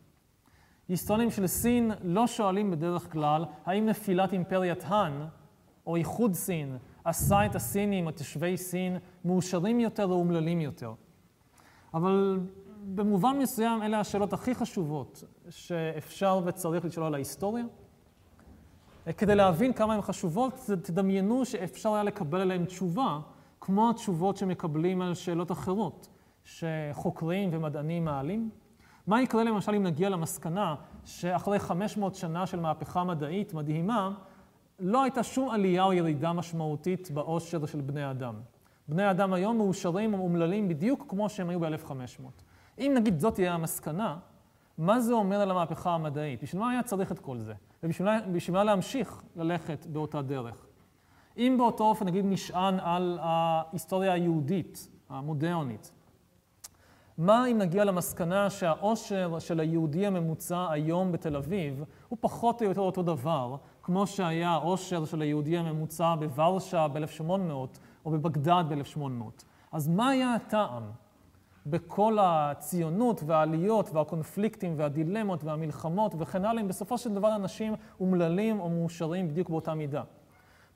היסטוריונים של סין לא שואלים בדרך כלל האם נפילת אימפריית האן או איחוד סין עשה את הסינים או תושבי סין מאושרים יותר או אומללים יותר. אבל במובן מסוים אלה השאלות הכי חשובות שאפשר וצריך לשאול על ההיסטוריה. כדי להבין כמה הן חשובות, תדמיינו שאפשר היה לקבל עליהן תשובה, כמו התשובות שמקבלים על שאלות אחרות, שחוקרים ומדענים מעלים. מה יקרה למשל אם נגיע למסקנה שאחרי 500 שנה של מהפכה מדעית מדהימה, לא הייתה שום עלייה או ירידה משמעותית בעושר של בני אדם. בני אדם היום מאושרים או אומללים בדיוק כמו שהם היו ב-1500. אם נגיד זאת תהיה המסקנה, מה זה אומר על המהפכה המדעית? בשביל מה היה צריך את כל זה? ובשביל מה להמשיך ללכת באותה דרך? אם באותו אופן נגיד נשען על ההיסטוריה היהודית, המודרנית, מה אם נגיע למסקנה שהעושר של היהודי הממוצע היום בתל אביב הוא פחות או יותר אותו דבר, כמו שהיה העושר של היהודי הממוצע בוורשה ב-1800 או בבגדד ב-1800. אז מה היה הטעם בכל הציונות והעליות והקונפליקטים והדילמות והמלחמות וכן הלאה, אם בסופו של דבר אנשים אומללים או מאושרים בדיוק באותה מידה?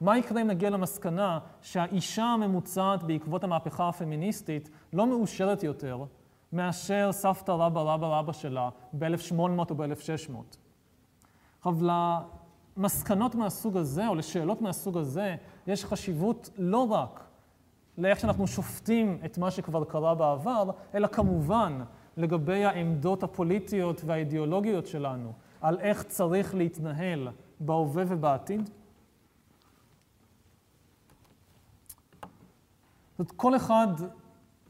מה יקרה אם נגיע למסקנה שהאישה הממוצעת בעקבות המהפכה הפמיניסטית לא מאושרת יותר מאשר סבתא רבא רבא רבא שלה ב-1800 או ב-1600? עכשיו, למסקנות מהסוג הזה, או לשאלות מהסוג הזה, יש חשיבות לא רק לאיך שאנחנו שופטים את מה שכבר קרה בעבר, אלא כמובן לגבי העמדות הפוליטיות והאידיאולוגיות שלנו, על איך צריך להתנהל בהווה ובעתיד. זאת כל אחד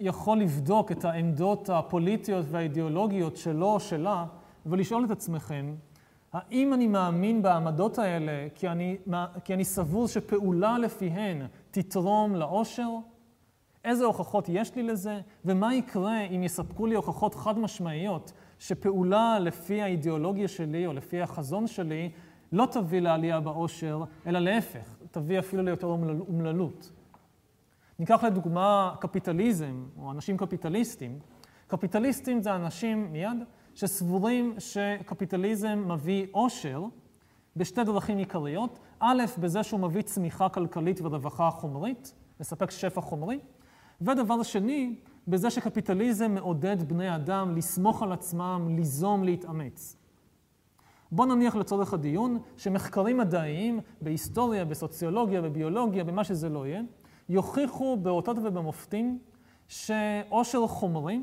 יכול לבדוק את העמדות הפוליטיות והאידיאולוגיות שלו או שלה, ולשאול את עצמכם, האם אני מאמין בעמדות האלה כי אני, כי אני סבור שפעולה לפיהן תתרום לאושר? איזה הוכחות יש לי לזה? ומה יקרה אם יספקו לי הוכחות חד משמעיות שפעולה לפי האידיאולוגיה שלי או לפי החזון שלי לא תביא לעלייה באושר, אלא להפך, תביא אפילו ליותר אומללות. ניקח לדוגמה קפיטליזם, או אנשים קפיטליסטים. קפיטליסטים זה אנשים, מיד, שסבורים שקפיטליזם מביא עושר בשתי דרכים עיקריות. א', בזה שהוא מביא צמיחה כלכלית ורווחה חומרית, מספק שפע חומרי. ודבר שני, בזה שקפיטליזם מעודד בני אדם לסמוך על עצמם, ליזום, להתאמץ. בואו נניח לצורך הדיון שמחקרים מדעיים בהיסטוריה, בסוציולוגיה, בביולוגיה, במה שזה לא יהיה, יוכיחו באותות ובמופתים שעושר חומרי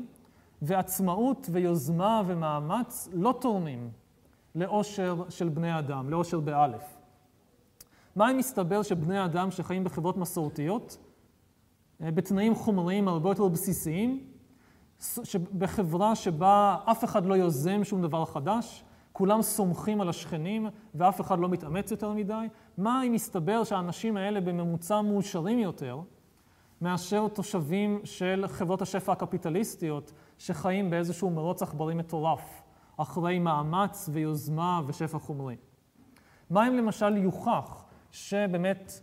ועצמאות ויוזמה ומאמץ לא תורמים לאושר של בני אדם, לאושר באלף. מה אם מסתבר שבני אדם שחיים בחברות מסורתיות, אה, בתנאים חומריים הרבה יותר בסיסיים, בחברה שבה אף אחד לא יוזם שום דבר חדש, כולם סומכים על השכנים ואף אחד לא מתאמץ יותר מדי, מה אם מסתבר שהאנשים האלה בממוצע מאושרים יותר מאשר תושבים של חברות השפע הקפיטליסטיות שחיים באיזשהו מרוץ עכברים מטורף, אחרי מאמץ ויוזמה ושפע חומרי. מה אם למשל יוכח שבאמת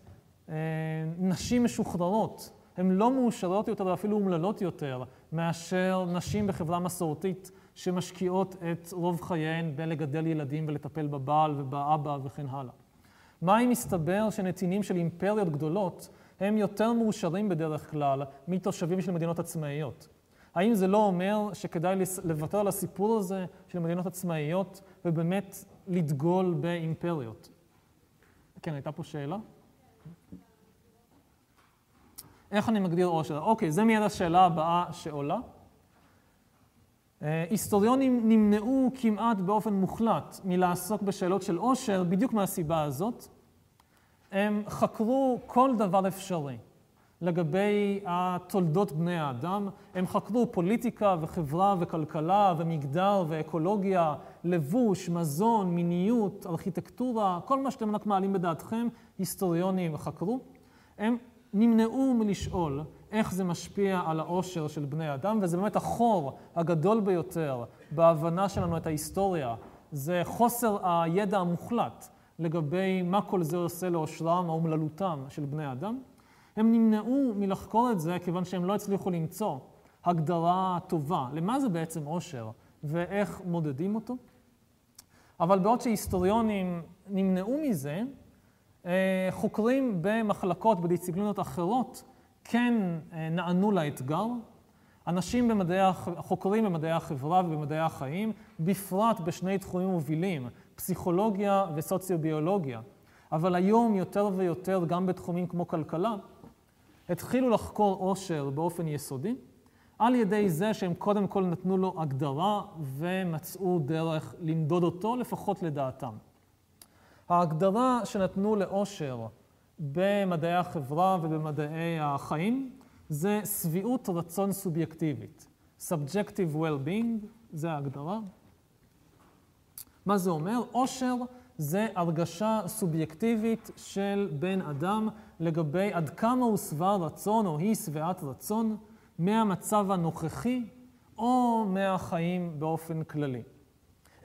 אה, נשים משוחררות הן לא מאושרות יותר ואפילו אומללות יותר מאשר נשים בחברה מסורתית שמשקיעות את רוב חייהן בלגדל ילדים ולטפל בבעל ובאבא וכן הלאה. מה אם מסתבר שנתינים של אימפריות גדולות הם יותר מאושרים בדרך כלל מתושבים של מדינות עצמאיות? האם זה לא אומר שכדאי לוותר על הסיפור הזה של מדינות עצמאיות ובאמת לדגול באימפריות. כן, הייתה פה שאלה? איך אני מגדיר עושר? אוקיי, זה מיד השאלה הבאה שעולה. אה, היסטוריונים נמנעו כמעט באופן מוחלט מלעסוק בשאלות של עושר, בדיוק מהסיבה הזאת. הם חקרו כל דבר אפשרי לגבי התולדות בני האדם. הם חקרו פוליטיקה וחברה וכלכלה ומגדר ואקולוגיה, לבוש, מזון, מיניות, ארכיטקטורה, כל מה שאתם רק מעלים בדעתכם, היסטוריונים חקרו. הם נמנעו מלשאול איך זה משפיע על העושר של בני אדם, וזה באמת החור הגדול ביותר בהבנה שלנו את ההיסטוריה, זה חוסר הידע המוחלט לגבי מה כל זה עושה לעושרם או אומללותם של בני אדם. הם נמנעו מלחקור את זה כיוון שהם לא הצליחו למצוא הגדרה טובה למה זה בעצם עושר ואיך מודדים אותו. אבל בעוד שהיסטוריונים נמנעו מזה, אה, חוקרים במחלקות, בדיסציפלינות אחרות, כן אה, נענו לאתגר. אנשים במדעי, חוקרים במדעי החברה ובמדעי החיים, בפרט בשני תחומים מובילים, פסיכולוגיה וסוציוביולוגיה, אבל היום יותר ויותר גם בתחומים כמו כלכלה, התחילו לחקור עושר באופן יסודי, על ידי זה שהם קודם כל נתנו לו הגדרה ומצאו דרך למדוד אותו, לפחות לדעתם. ההגדרה שנתנו לעושר במדעי החברה ובמדעי החיים זה שביעות רצון סובייקטיבית. Subjective well-being, זה ההגדרה. מה זה אומר? עושר זה הרגשה סובייקטיבית של בן אדם לגבי עד כמה הוא שבע רצון או היא שבעת רצון מהמצב הנוכחי או מהחיים באופן כללי.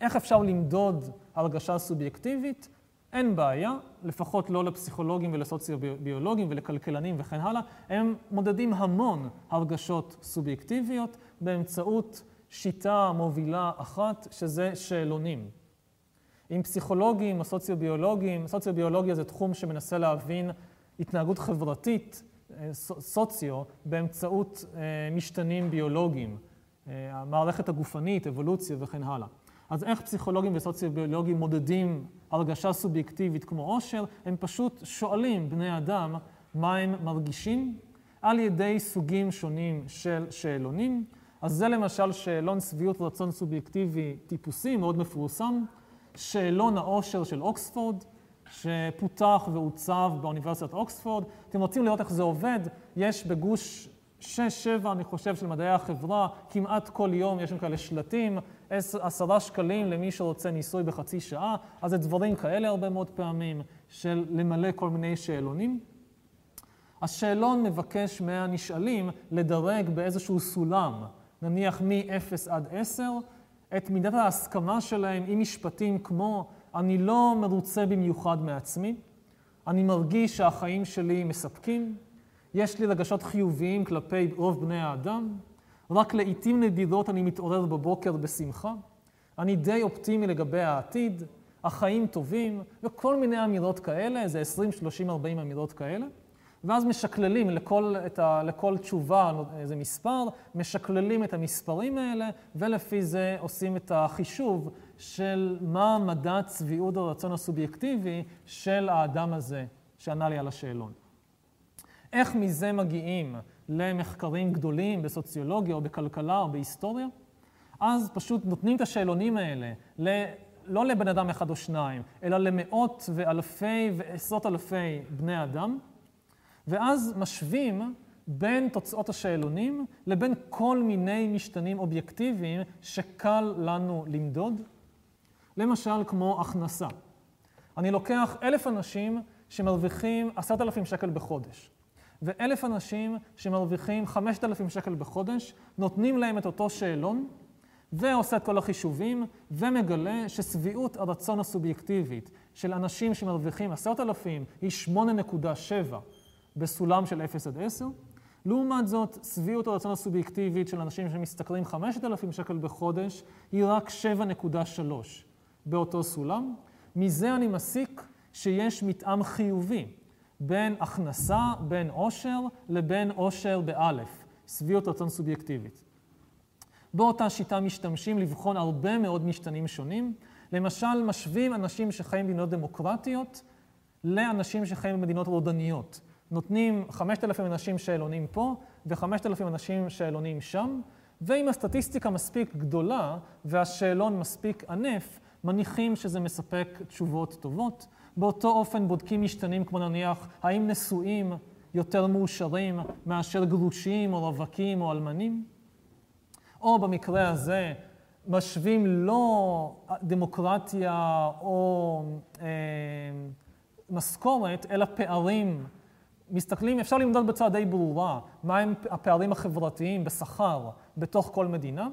איך אפשר למדוד הרגשה סובייקטיבית? אין בעיה, לפחות לא לפסיכולוגים ולסוציוביולוגים ולכלכלנים וכן הלאה, הם מודדים המון הרגשות סובייקטיביות באמצעות שיטה מובילה אחת, שזה שאלונים. עם פסיכולוגים או סוציוביולוגים, סוציוביולוגיה זה תחום שמנסה להבין התנהגות חברתית, אה, סוציו, באמצעות אה, משתנים ביולוגיים, אה, המערכת הגופנית, אבולוציה וכן הלאה. אז איך פסיכולוגים וסוציוביולוגים מודדים הרגשה סובייקטיבית כמו עושר? הם פשוט שואלים בני אדם מה הם מרגישים על ידי סוגים שונים של שאלונים. אז זה למשל שאלון שביעות רצון סובייקטיבי טיפוסי, מאוד מפורסם. שאלון העושר של אוקספורד, שפותח ועוצב באוניברסיטת אוקספורד. אתם רוצים לראות איך זה עובד? יש בגוש 6-7, אני חושב, של מדעי החברה, כמעט כל יום יש שם כאלה שלטים, עשרה שקלים למי שרוצה ניסוי בחצי שעה, אז זה דברים כאלה הרבה מאוד פעמים, של למלא כל מיני שאלונים. השאלון מבקש מהנשאלים לדרג באיזשהו סולם, נניח מ-0 עד 10, את מידת ההסכמה שלהם עם משפטים כמו אני לא מרוצה במיוחד מעצמי, אני מרגיש שהחיים שלי מספקים, יש לי רגשות חיוביים כלפי רוב בני האדם, רק לעיתים נדירות אני מתעורר בבוקר בשמחה, אני די אופטימי לגבי העתיד, החיים טובים, וכל מיני אמירות כאלה, זה 20, 30, 40 אמירות כאלה. ואז משקללים לכל, ה, לכל תשובה איזה מספר, משקללים את המספרים האלה, ולפי זה עושים את החישוב של מה מדד צביעות הרצון הסובייקטיבי של האדם הזה שענה לי על השאלון. איך מזה מגיעים למחקרים גדולים בסוציולוגיה או בכלכלה או בהיסטוריה? אז פשוט נותנים את השאלונים האלה ל... לא לבן אדם אחד או שניים, אלא למאות ואלפי ועשרות אלפי בני אדם, ואז משווים בין תוצאות השאלונים לבין כל מיני משתנים אובייקטיביים שקל לנו למדוד. למשל, כמו הכנסה. אני לוקח אלף אנשים שמרוויחים עשרת אלפים שקל בחודש. ואלף אנשים שמרוויחים 5,000 שקל בחודש, נותנים להם את אותו שאלון, ועושה את כל החישובים, ומגלה ששביעות הרצון הסובייקטיבית של אנשים שמרוויחים 10,000 היא 8.7 בסולם של 0 עד 10. לעומת זאת, שביעות הרצון הסובייקטיבית של אנשים שמשתכרים 5,000 שקל בחודש היא רק 7.3 באותו סולם. מזה אני מסיק שיש מתאם חיובי בין הכנסה, בין עושר, לבין עושר באלף, שביעות רצון סובייקטיבית. באותה שיטה משתמשים לבחון הרבה מאוד משתנים שונים. למשל, משווים אנשים שחיים במדינות דמוקרטיות לאנשים שחיים במדינות רודניות. נותנים 5,000 אנשים שאלונים פה ו-5,000 אנשים שאלונים שם, ואם הסטטיסטיקה מספיק גדולה והשאלון מספיק ענף, מניחים שזה מספק תשובות טובות. באותו אופן בודקים משתנים כמו נניח האם נשואים יותר מאושרים מאשר גרושים או רווקים או אלמנים, או במקרה הזה משווים לא דמוקרטיה או אה, משכורת, אלא פערים. מסתכלים, אפשר למדוד בצורה די ברורה מהם הפערים החברתיים בשכר בתוך כל מדינה,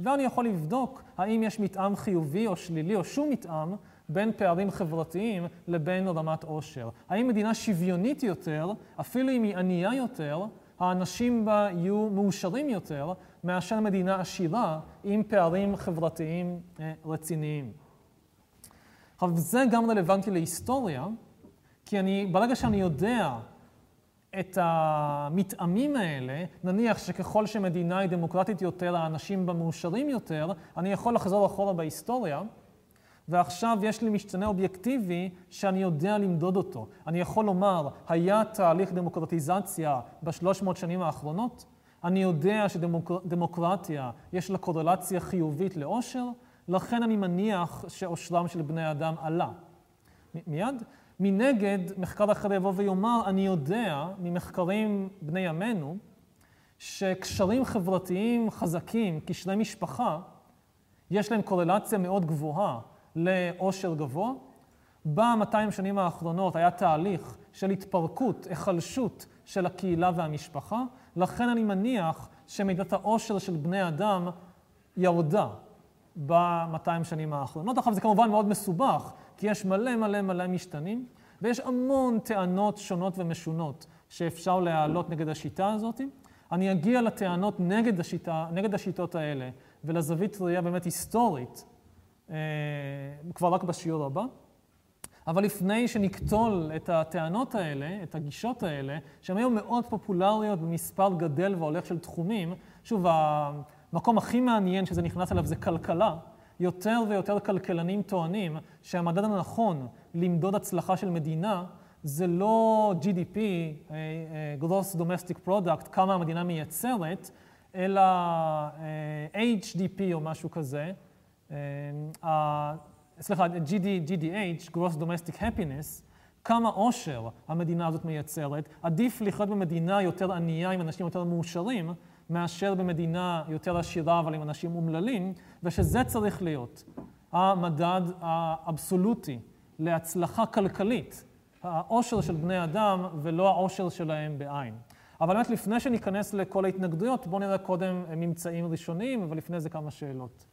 ואני יכול לבדוק האם יש מתאם חיובי או שלילי או שום מתאם בין פערים חברתיים לבין רמת עושר. האם מדינה שוויונית יותר, אפילו אם היא ענייה יותר, האנשים בה יהיו מאושרים יותר מאשר מדינה עשירה עם פערים חברתיים אה, רציניים. עכשיו, זה גם רלוונטי להיסטוריה, כי אני, ברגע שאני יודע את המתאמים האלה, נניח שככל שמדינה היא דמוקרטית יותר, האנשים בה מאושרים יותר, אני יכול לחזור אחורה בהיסטוריה, ועכשיו יש לי משתנה אובייקטיבי שאני יודע למדוד אותו. אני יכול לומר, היה תהליך דמוקרטיזציה בשלוש מאות שנים האחרונות? אני יודע שדמוקרטיה יש לה קורלציה חיובית לאושר, לכן אני מניח שאושרם של בני אדם עלה. מיד. מנגד, מחקר אחר יבוא ויאמר, אני יודע ממחקרים בני ימינו, שקשרים חברתיים חזקים, קשרי משפחה, יש להם קורלציה מאוד גבוהה לאושר גבוה. ב-200 שנים האחרונות היה תהליך של התפרקות, היחלשות של הקהילה והמשפחה, לכן אני מניח שמידת העושר של בני אדם ירדה ב-200 שנים האחרונות. עכשיו זה כמובן מאוד מסובך, כי יש מלא מלא מלא משתנים, ויש המון טענות שונות ומשונות שאפשר להעלות נגד השיטה הזאת. אני אגיע לטענות נגד, השיטה, נגד השיטות האלה ולזווית ראייה באמת היסטורית אה, כבר רק בשיעור הבא. אבל לפני שנקטול את הטענות האלה, את הגישות האלה, שהן היום מאוד פופולריות במספר גדל והולך של תחומים, שוב, המקום הכי מעניין שזה נכנס אליו זה כלכלה. יותר ויותר כלכלנים טוענים שהמדד הנכון למדוד הצלחה של מדינה זה לא GDP, אה, אה, Gross Domestic Product, כמה המדינה מייצרת, אלא אה, HDP או משהו כזה, סליחה, GD, GDH, Gross Domestic Happiness, כמה עושר המדינה הזאת מייצרת. עדיף לחיות במדינה יותר ענייה עם אנשים יותר מאושרים, מאשר במדינה יותר עשירה אבל עם אנשים אומללים, ושזה צריך להיות המדד האבסולוטי להצלחה כלכלית, העושר של בני אדם ולא העושר שלהם בעין. אבל באמת לפני שניכנס לכל ההתנגדויות, בואו נראה קודם ממצאים ראשוניים, אבל לפני זה כמה שאלות.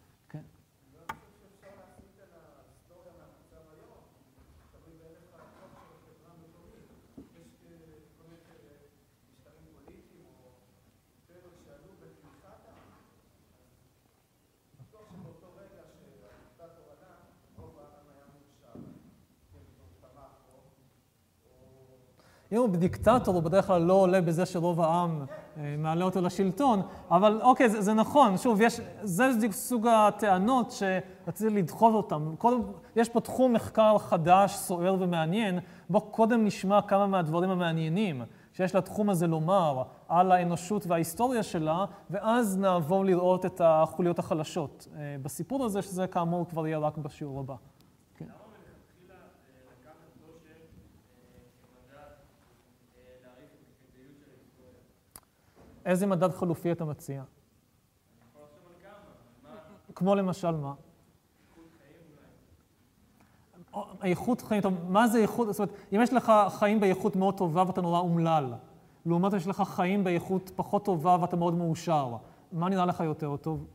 אם הוא דיקטטור, הוא בדרך כלל לא עולה בזה שרוב העם אה, מעלה אותו לשלטון, אבל אוקיי, זה, זה נכון, שוב, יש, זה סוג הטענות שרציתי לדחות אותן. קודם, יש פה תחום מחקר חדש, סוער ומעניין, בואו קודם נשמע כמה מהדברים המעניינים שיש לתחום הזה לומר על האנושות וההיסטוריה שלה, ואז נעבור לראות את החוליות החלשות אה, בסיפור הזה, שזה כאמור כבר יהיה רק בשיעור הבא. איזה מדד חלופי אתה מציע? כמו למשל מה? איכות חיים, טוב, מה זה איכות, זאת אומרת, אם יש לך חיים באיכות מאוד טובה ואתה נורא אומלל, לעומת יש לך חיים באיכות פחות טובה ואתה מאוד מאושר, מה נראה לך יותר טוב?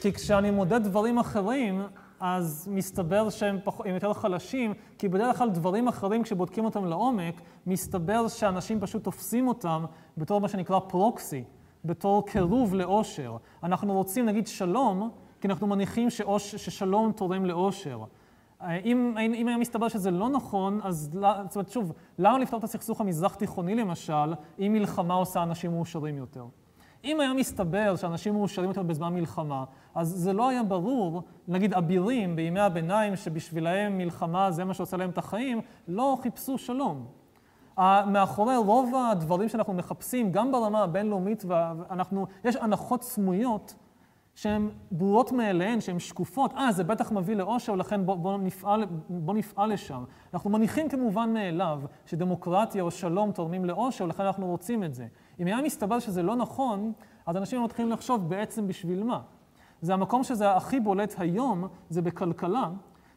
כי כשאני מודד דברים אחרים, אז מסתבר שהם פח... יותר חלשים, כי בדרך כלל דברים אחרים, כשבודקים אותם לעומק, מסתבר שאנשים פשוט תופסים אותם בתור מה שנקרא פרוקסי, בתור קירוב לאושר. אנחנו רוצים, נגיד, שלום, כי אנחנו מניחים שאוש... ששלום תורם לאושר. אם, אם היה מסתבר שזה לא נכון, אז זאת אומרת, שוב, למה לפתור את הסכסוך המזרח-תיכוני למשל, אם מלחמה עושה אנשים מאושרים יותר? אם היה מסתבר שאנשים מאושרים יותר בזמן מלחמה, אז זה לא היה ברור, נגיד אבירים בימי הביניים, שבשבילם מלחמה זה מה שעושה להם את החיים, לא חיפשו שלום. מאחורי רוב הדברים שאנחנו מחפשים, גם ברמה הבינלאומית, ואנחנו, יש הנחות סמויות שהן ברורות מאליהן, שהן שקופות. אה, זה בטח מביא לאושר, ולכן בואו בוא נפעל, בוא נפעל לשם. אנחנו מניחים כמובן מאליו שדמוקרטיה או שלום תורמים לאושר, ולכן אנחנו רוצים את זה. אם היה מסתבר שזה לא נכון, אז אנשים מתחילים לחשוב בעצם בשביל מה. זה המקום שזה הכי בולט היום, זה בכלכלה,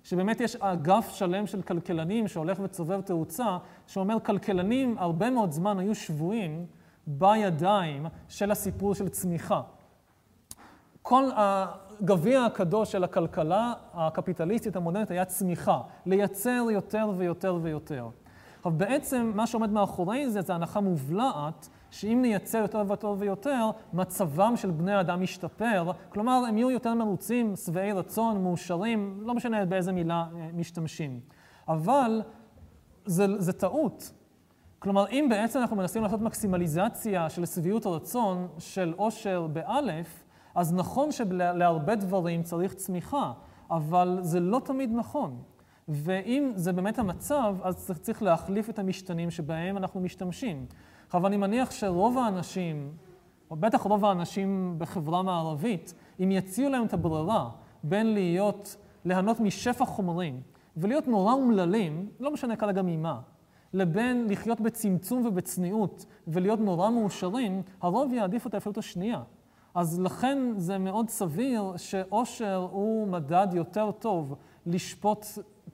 שבאמת יש אגף שלם של כלכלנים שהולך וצובר תאוצה, שאומר כלכלנים הרבה מאוד זמן היו שבויים בידיים של הסיפור של צמיחה. כל הגביע הקדוש של הכלכלה הקפיטליסטית המודרנית היה צמיחה, לייצר יותר ויותר ויותר. עכשיו בעצם מה שעומד מאחורי זה זה הנחה מובלעת שאם נייצר יותר ויותר ויותר, מצבם של בני האדם ישתפר, כלומר הם יהיו יותר מרוצים, שבעי רצון, מאושרים, לא משנה באיזה מילה אה, משתמשים. אבל זה, זה טעות. כלומר, אם בעצם אנחנו מנסים לעשות מקסימליזציה של שביעות הרצון של עושר באלף, אז נכון שלהרבה דברים צריך צמיחה, אבל זה לא תמיד נכון. ואם זה באמת המצב, אז צריך להחליף את המשתנים שבהם אנחנו משתמשים. עכשיו, אני מניח שרוב האנשים, או בטח רוב האנשים בחברה מערבית, אם יציעו להם את הברירה בין להיות, ליהנות משפע חומרים ולהיות נורא אומללים, לא משנה כרגע ממה, לבין לחיות בצמצום ובצניעות ולהיות נורא מאושרים, הרוב יעדיף את האפשרות השנייה. אז לכן זה מאוד סביר שאושר הוא מדד יותר טוב לשפוט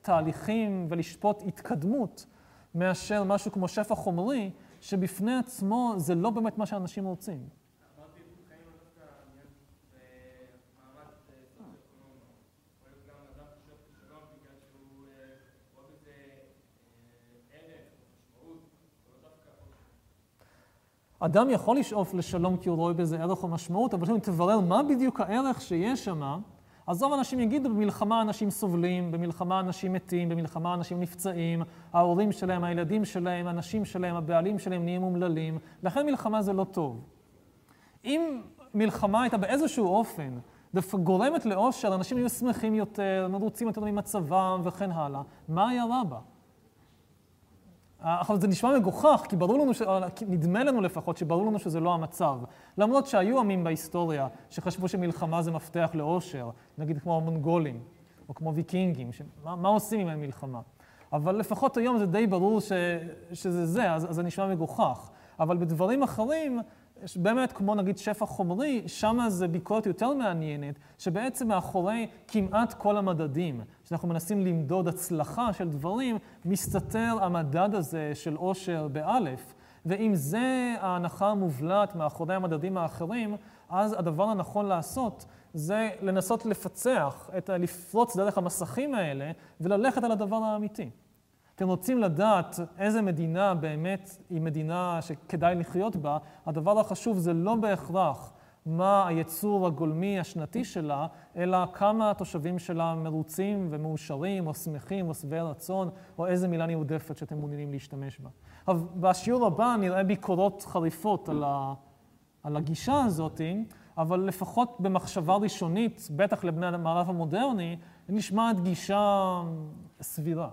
תהליכים ולשפוט התקדמות מאשר משהו כמו שפע חומרי, שבפני עצמו זה לא באמת מה שאנשים רוצים. אדם יכול לשאוף לשלום כי הוא רואה בזה ערך או משמעות, אבל אם תברר מה בדיוק הערך שיש שם, אז רוב האנשים יגידו, במלחמה אנשים סובלים, במלחמה אנשים מתים, במלחמה אנשים נפצעים, ההורים שלהם, הילדים שלהם, הנשים שלהם, הבעלים שלהם נהיים אומללים, לכן מלחמה זה לא טוב. אם מלחמה הייתה באיזשהו אופן גורמת לאושר, אנשים יהיו שמחים יותר, מרוצים יותר ממצבם וכן הלאה, מה היה רע בה? עכשיו זה נשמע מגוחך, כי ברור לנו, ש... נדמה לנו לפחות שברור לנו שזה לא המצב. למרות שהיו עמים בהיסטוריה שחשבו שמלחמה זה מפתח לאושר, נגיד כמו המונגולים, או כמו ויקינגים, ש... מה, עושים עם המלחמה? אבל לפחות היום זה די ברור ש... שזה זה, אז, אז זה נשמע מגוחך. אבל בדברים אחרים, באמת, כמו נגיד שפע חומרי, שם זה ביקורת יותר מעניינת, שבעצם מאחורי כמעט כל המדדים, שאנחנו מנסים למדוד הצלחה של דברים, מסתתר המדד הזה של עושר באלף. ואם זה ההנחה המובלעת מאחורי המדדים האחרים, אז הדבר הנכון לעשות זה לנסות לפצח, את, לפרוץ דרך המסכים האלה וללכת על הדבר האמיתי. אתם רוצים לדעת איזה מדינה באמת היא מדינה שכדאי לחיות בה, הדבר החשוב זה לא בהכרח מה היצור הגולמי השנתי שלה, אלא כמה התושבים שלה מרוצים ומאושרים, או שמחים, או שבעי רצון, או איזה מילה נרדפת שאתם מעוניינים להשתמש בה. אבל בשיעור הבא נראה ביקורות חריפות על, ה, על הגישה הזאת, אבל לפחות במחשבה ראשונית, בטח לבני המערב המודרני, נשמעת גישה סבירה.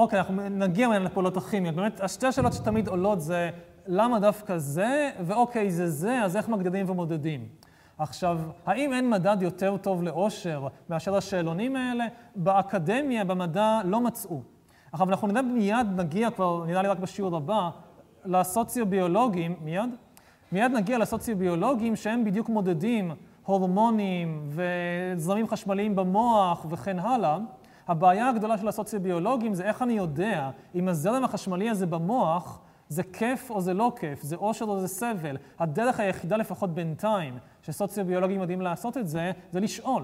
אוקיי, אנחנו נגיע מהן לפעולות הכימיות. באמת, השתי השאלות שתמיד עולות זה למה דווקא זה, ואוקיי, זה זה, אז איך מגדירים ומודדים? עכשיו, האם אין מדד יותר טוב לאושר מאשר השאלונים האלה? באקדמיה, במדע, לא מצאו. עכשיו, אנחנו נדע מיד, נגיע כבר, נראה לי רק בשיעור הבא, לסוציו-ביולוגים, מיד, מיד נגיע לסוציו-ביולוגים שהם בדיוק מודדים הורמונים וזרמים חשמליים במוח וכן הלאה. הבעיה הגדולה של הסוציו-ביולוגים זה איך אני יודע אם הזרם החשמלי הזה במוח זה כיף או זה לא כיף, זה אושר או זה סבל. הדרך היחידה, לפחות בינתיים, שסוציו-ביולוגים יודעים לעשות את זה, זה לשאול.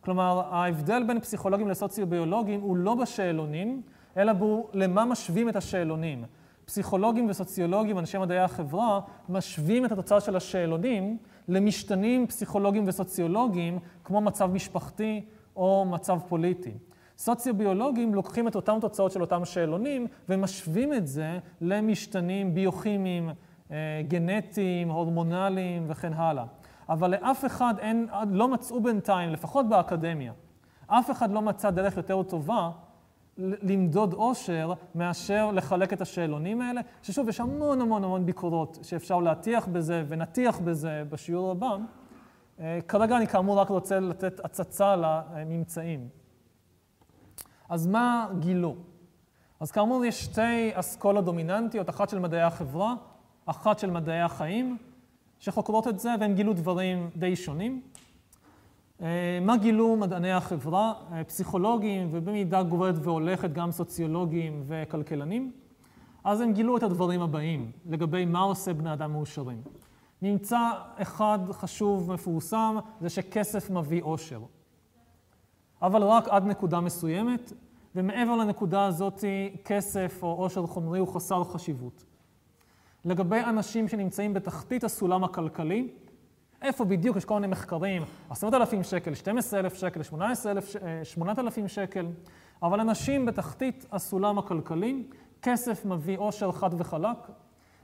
כלומר, ההבדל בין פסיכולוגים לסוציו-ביולוגים הוא לא בשאלונים, אלא בו למה משווים את השאלונים. פסיכולוגים וסוציולוגים, אנשי מדעי החברה, משווים את התוצאה של השאלונים למשתנים פסיכולוגיים וסוציולוגיים, כמו מצב משפחתי או מצב פוליטי. סוציו-ביולוגים לוקחים את אותן תוצאות של אותם שאלונים ומשווים את זה למשתנים ביוכימיים, אה, גנטיים, הורמונליים וכן הלאה. אבל לאף אחד אין, לא מצאו בינתיים, לפחות באקדמיה, אף אחד לא מצא דרך יותר טובה למדוד עושר מאשר לחלק את השאלונים האלה, ששוב, יש המון המון המון ביקורות שאפשר להטיח בזה ונטיח בזה בשיעור הבא. אה, כרגע אני כאמור רק רוצה לתת הצצה לממצאים. אז מה גילו? אז כאמור יש שתי אסכולות דומיננטיות, אחת של מדעי החברה, אחת של מדעי החיים, שחוקרות את זה, והם גילו דברים די שונים. אה, מה גילו מדעני החברה? אה, פסיכולוגים, ובמידה גוברת והולכת גם סוציולוגים וכלכלנים. אז הם גילו את הדברים הבאים לגבי מה עושה בני אדם מאושרים. ממצא אחד חשוב, מפורסם, זה שכסף מביא אושר. אבל רק עד נקודה מסוימת, ומעבר לנקודה הזאת כסף או עושר חומרי הוא חסר חשיבות. לגבי אנשים שנמצאים בתחתית הסולם הכלכלי, איפה בדיוק יש כל מיני מחקרים, עשרות אלפים שקל, 12,000 שקל, 18,000, 8,000 שקל, אבל אנשים בתחתית הסולם הכלכלי, כסף מביא עושר חד וחלק.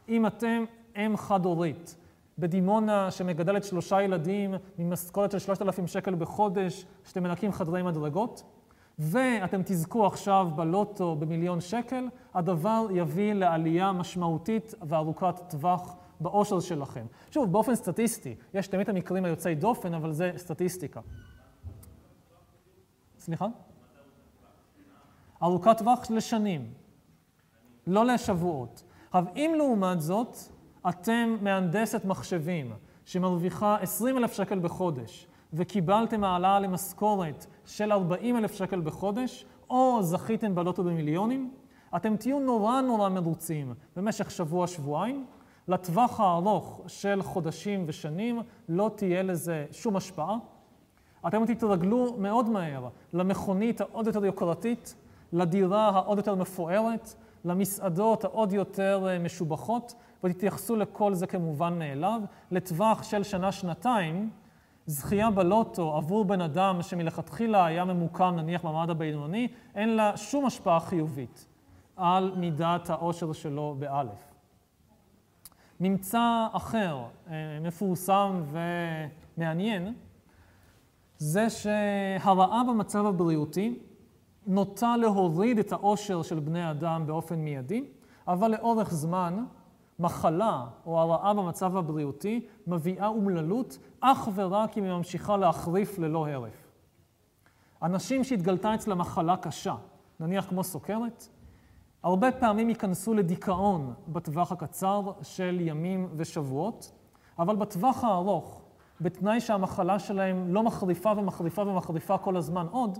אם אתם אם חד-הורית, בדימונה שמגדלת שלושה ילדים ממשכורת של 3,000 שקל בחודש, שאתם מנקים חדרי מדרגות, ואתם תזכו עכשיו בלוטו במיליון שקל, הדבר יביא לעלייה משמעותית וארוכת טווח באושר שלכם. שוב, באופן סטטיסטי, יש תמיד המקרים היוצאי דופן, אבל זה סטטיסטיקה. סליחה? ארוכת טווח לשנים, לא לשבועות. עכשיו, אם לעומת זאת, אתם מהנדסת מחשבים שמרוויחה 20 אלף שקל בחודש וקיבלתם העלאה למשכורת של 40 אלף שקל בחודש, או זכיתם בלוטו במיליונים, אתם תהיו נורא נורא מרוצים במשך שבוע-שבועיים. לטווח הארוך של חודשים ושנים לא תהיה לזה שום השפעה. אתם תתרגלו מאוד מהר למכונית העוד יותר יוקרתית, לדירה העוד יותר מפוארת, למסעדות העוד יותר אה, משובחות, ותתייחסו לכל זה כמובן מאליו. לטווח של שנה-שנתיים, זכייה בלוטו עבור בן אדם שמלכתחילה היה ממוקם נניח במעמד הבינוני, אין לה שום השפעה חיובית על מידת העושר שלו באלף. ממצא אחר, אה, מפורסם ומעניין, זה שהרעה במצב הבריאותי נוטה להוריד את העושר של בני אדם באופן מיידי, אבל לאורך זמן מחלה או הרעה במצב הבריאותי מביאה אומללות אך ורק אם היא ממשיכה להחריף ללא הרף. אנשים שהתגלתה אצלם מחלה קשה, נניח כמו סוכרת, הרבה פעמים ייכנסו לדיכאון בטווח הקצר של ימים ושבועות, אבל בטווח הארוך, בתנאי שהמחלה שלהם לא מחריפה ומחריפה ומחריפה כל הזמן עוד,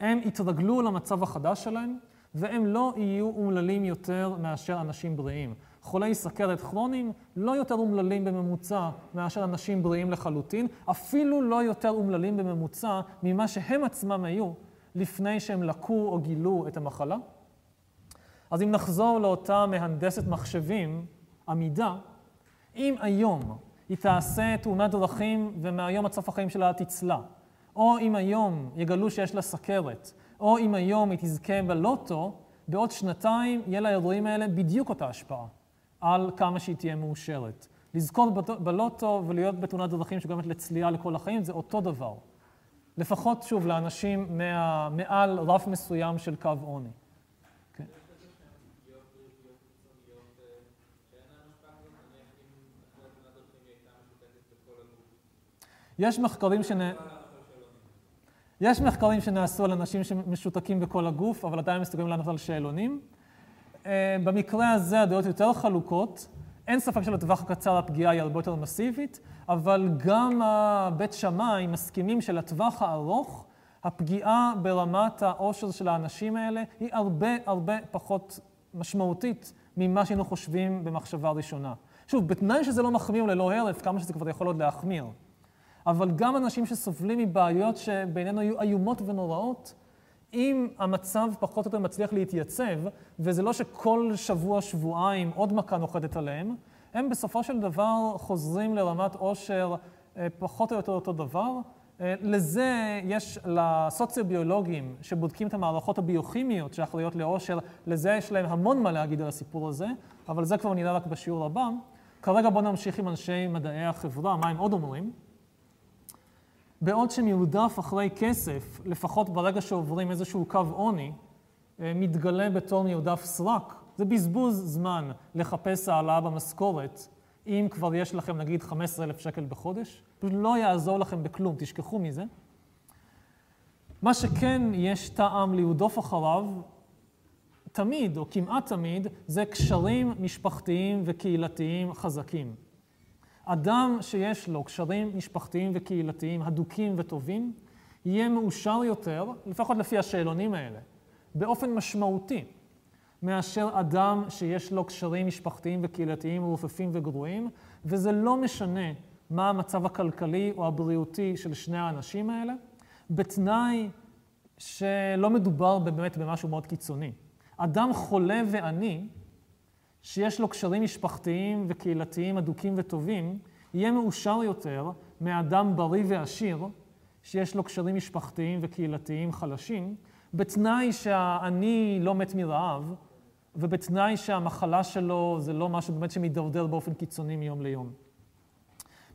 הם יתרגלו למצב החדש שלהם, והם לא יהיו אומללים יותר מאשר אנשים בריאים. חולי סכרת כרוניים לא יותר אומללים בממוצע מאשר אנשים בריאים לחלוטין, אפילו לא יותר אומללים בממוצע ממה שהם עצמם היו לפני שהם לקו או גילו את המחלה. אז אם נחזור לאותה מהנדסת מחשבים, עמידה, אם היום היא תעשה תאונת דרכים ומהיום עד סוף החיים שלה תצלע, או אם היום יגלו שיש לה סכרת, או אם היום היא תזכה בלוטו, בעוד שנתיים יהיה לאירועים האלה בדיוק אותה השפעה על כמה שהיא תהיה מאושרת. לזכות בלוטו ולהיות בתאונת דרכים שגורמת לצליעה לכל החיים זה אותו דבר. לפחות, שוב, לאנשים מה, מעל רף מסוים של קו עוני. יש מחקרים שנ... יש מחקרים שנעשו על אנשים שמשותקים בכל הגוף, אבל עדיין מסתכלים לענות על שאלונים. אה, במקרה הזה הדעות יותר חלוקות. אין ספק שלטווח הקצר הפגיעה היא הרבה יותר מסיבית, אבל גם בית שמאי מסכימים שלטווח הארוך הפגיעה ברמת העושר של האנשים האלה היא הרבה הרבה פחות משמעותית ממה שהיינו חושבים במחשבה ראשונה. שוב, בתנאי שזה לא מחמיר ללא הרף, כמה שזה כבר יכול עוד להחמיר. אבל גם אנשים שסובלים מבעיות שבינינו היו איומות ונוראות, אם המצב פחות או יותר מצליח להתייצב, וזה לא שכל שבוע, שבועיים עוד מכה נוחתת עליהם, הם בסופו של דבר חוזרים לרמת עושר אה, פחות או יותר אותו דבר. אה, לזה יש לסוציוביולוגים שבודקים את המערכות הביוכימיות שאחראיות לעושר, לזה יש להם המון מה להגיד על הסיפור הזה, אבל זה כבר נראה רק בשיעור הבא. כרגע בואו נמשיך עם אנשי מדעי החברה, מה הם עוד אומרים. בעוד שמרודף אחרי כסף, לפחות ברגע שעוברים איזשהו קו עוני, אה, מתגלה בתור מרדף סרק. זה בזבוז זמן לחפש העלאה במשכורת, אם כבר יש לכם נגיד 15,000 שקל בחודש. פשוט לא יעזור לכם בכלום, תשכחו מזה. מה שכן יש טעם להודוף אחריו, תמיד, או כמעט תמיד, זה קשרים משפחתיים וקהילתיים חזקים. אדם שיש לו קשרים משפחתיים וקהילתיים הדוקים וטובים, יהיה מאושר יותר, לפחות לפי השאלונים האלה, באופן משמעותי, מאשר אדם שיש לו קשרים משפחתיים וקהילתיים רופפים וגרועים, וזה לא משנה מה המצב הכלכלי או הבריאותי של שני האנשים האלה, בתנאי שלא מדובר באמת במשהו מאוד קיצוני. אדם חולה ועני, שיש לו קשרים משפחתיים וקהילתיים הדוקים וטובים, יהיה מאושר יותר מאדם בריא ועשיר, שיש לו קשרים משפחתיים וקהילתיים חלשים, בתנאי שהעני לא מת מרעב, ובתנאי שהמחלה שלו זה לא משהו באמת שמתדרדר באופן קיצוני מיום ליום.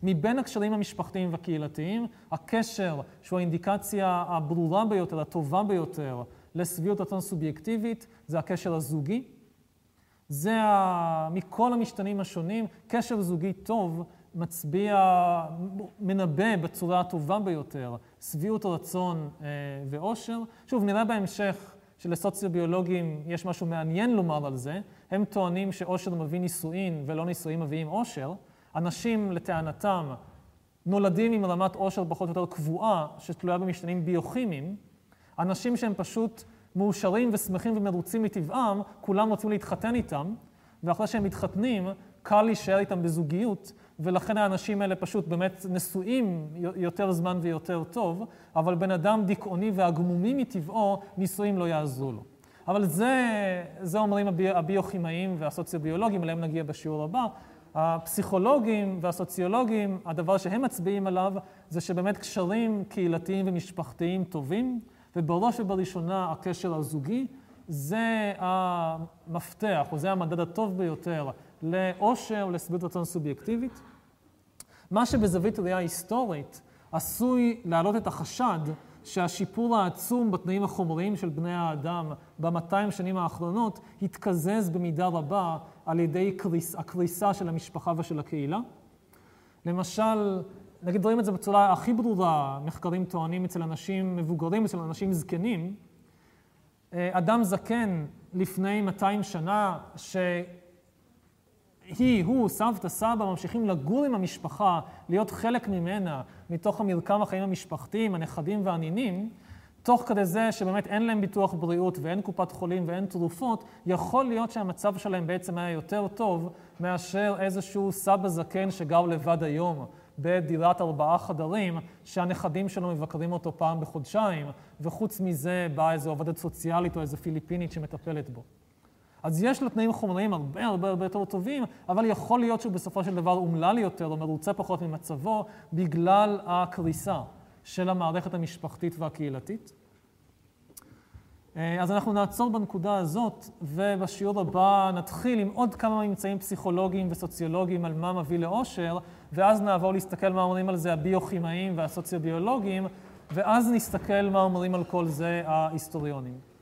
מבין הקשרים המשפחתיים והקהילתיים, הקשר שהוא האינדיקציה הברורה ביותר, הטובה ביותר, לשביעות רצון סובייקטיבית, זה הקשר הזוגי. זה ה... מכל המשתנים השונים, קשר זוגי טוב מצביע, מנבא בצורה הטובה ביותר שביעות רצון אה, ואושר. שוב, נראה בהמשך שלסוציוביולוגים יש משהו מעניין לומר על זה. הם טוענים שאושר מביא נישואין ולא נישואין מביאים אושר. אנשים, לטענתם, נולדים עם רמת עושר פחות או יותר קבועה, שתלויה במשתנים ביוכימיים. אנשים שהם פשוט מאושרים ושמחים ומרוצים מטבעם, כולם רוצים להתחתן איתם, ואחרי שהם מתחתנים, קל להישאר איתם בזוגיות, ולכן האנשים האלה פשוט באמת נשואים יותר זמן ויותר טוב, אבל בן אדם דיכאוני והגמומי מטבעו, נישואים לא יעזרו לו. אבל זה, זה אומרים הבי, הביוכימאים והסוציוביולוגים, אליהם נגיע בשיעור הבא. הפסיכולוגים והסוציולוגים, הדבר שהם מצביעים עליו זה שבאמת קשרים קהילתיים ומשפחתיים טובים, ובראש ובראשונה הקשר הזוגי, זה המפתח, או זה המדד הטוב ביותר לאושר, לשביעות רצון סובייקטיבית. מה שבזווית ראייה היסטורית עשוי להעלות את החשד שהשיפור העצום בתנאים החומריים של בני האדם ב-200 שנים האחרונות התקזז במידה רבה על ידי קריס, הקריסה של המשפחה ושל הקהילה. למשל, נגיד רואים את זה בצורה הכי ברורה, מחקרים טוענים אצל אנשים מבוגרים, אצל אנשים זקנים. אה, אדם זקן לפני 200 שנה, שהיא, הוא, סבתא, סבא, ממשיכים לגור עם המשפחה, להיות חלק ממנה, מתוך המרקם החיים המשפחתיים, הנכדים והנינים, תוך כדי זה שבאמת אין להם ביטוח בריאות ואין קופת חולים ואין תרופות, יכול להיות שהמצב שלהם בעצם היה יותר טוב מאשר איזשהו סבא זקן שגר לבד היום בדירת ארבעה חדרים, שהנכדים שלו מבקרים אותו פעם בחודשיים, וחוץ מזה באה איזו עובדת סוציאלית או איזו פיליפינית שמטפלת בו. אז יש לו תנאים חומריים הרבה הרבה הרבה יותר טובים, אבל יכול להיות שהוא בסופו של דבר אומלל יותר או מרוצה פחות ממצבו בגלל הקריסה של המערכת המשפחתית והקהילתית. אה, אז אנחנו נעצור בנקודה הזאת, ובשיעור הבא נתחיל עם עוד כמה ממצאים פסיכולוגיים וסוציולוגיים על מה מביא לאושר, ואז נעבור להסתכל מה אומרים על זה הביוכימאים והסוציוביולוגים, ואז נסתכל מה אומרים על כל זה ההיסטוריונים.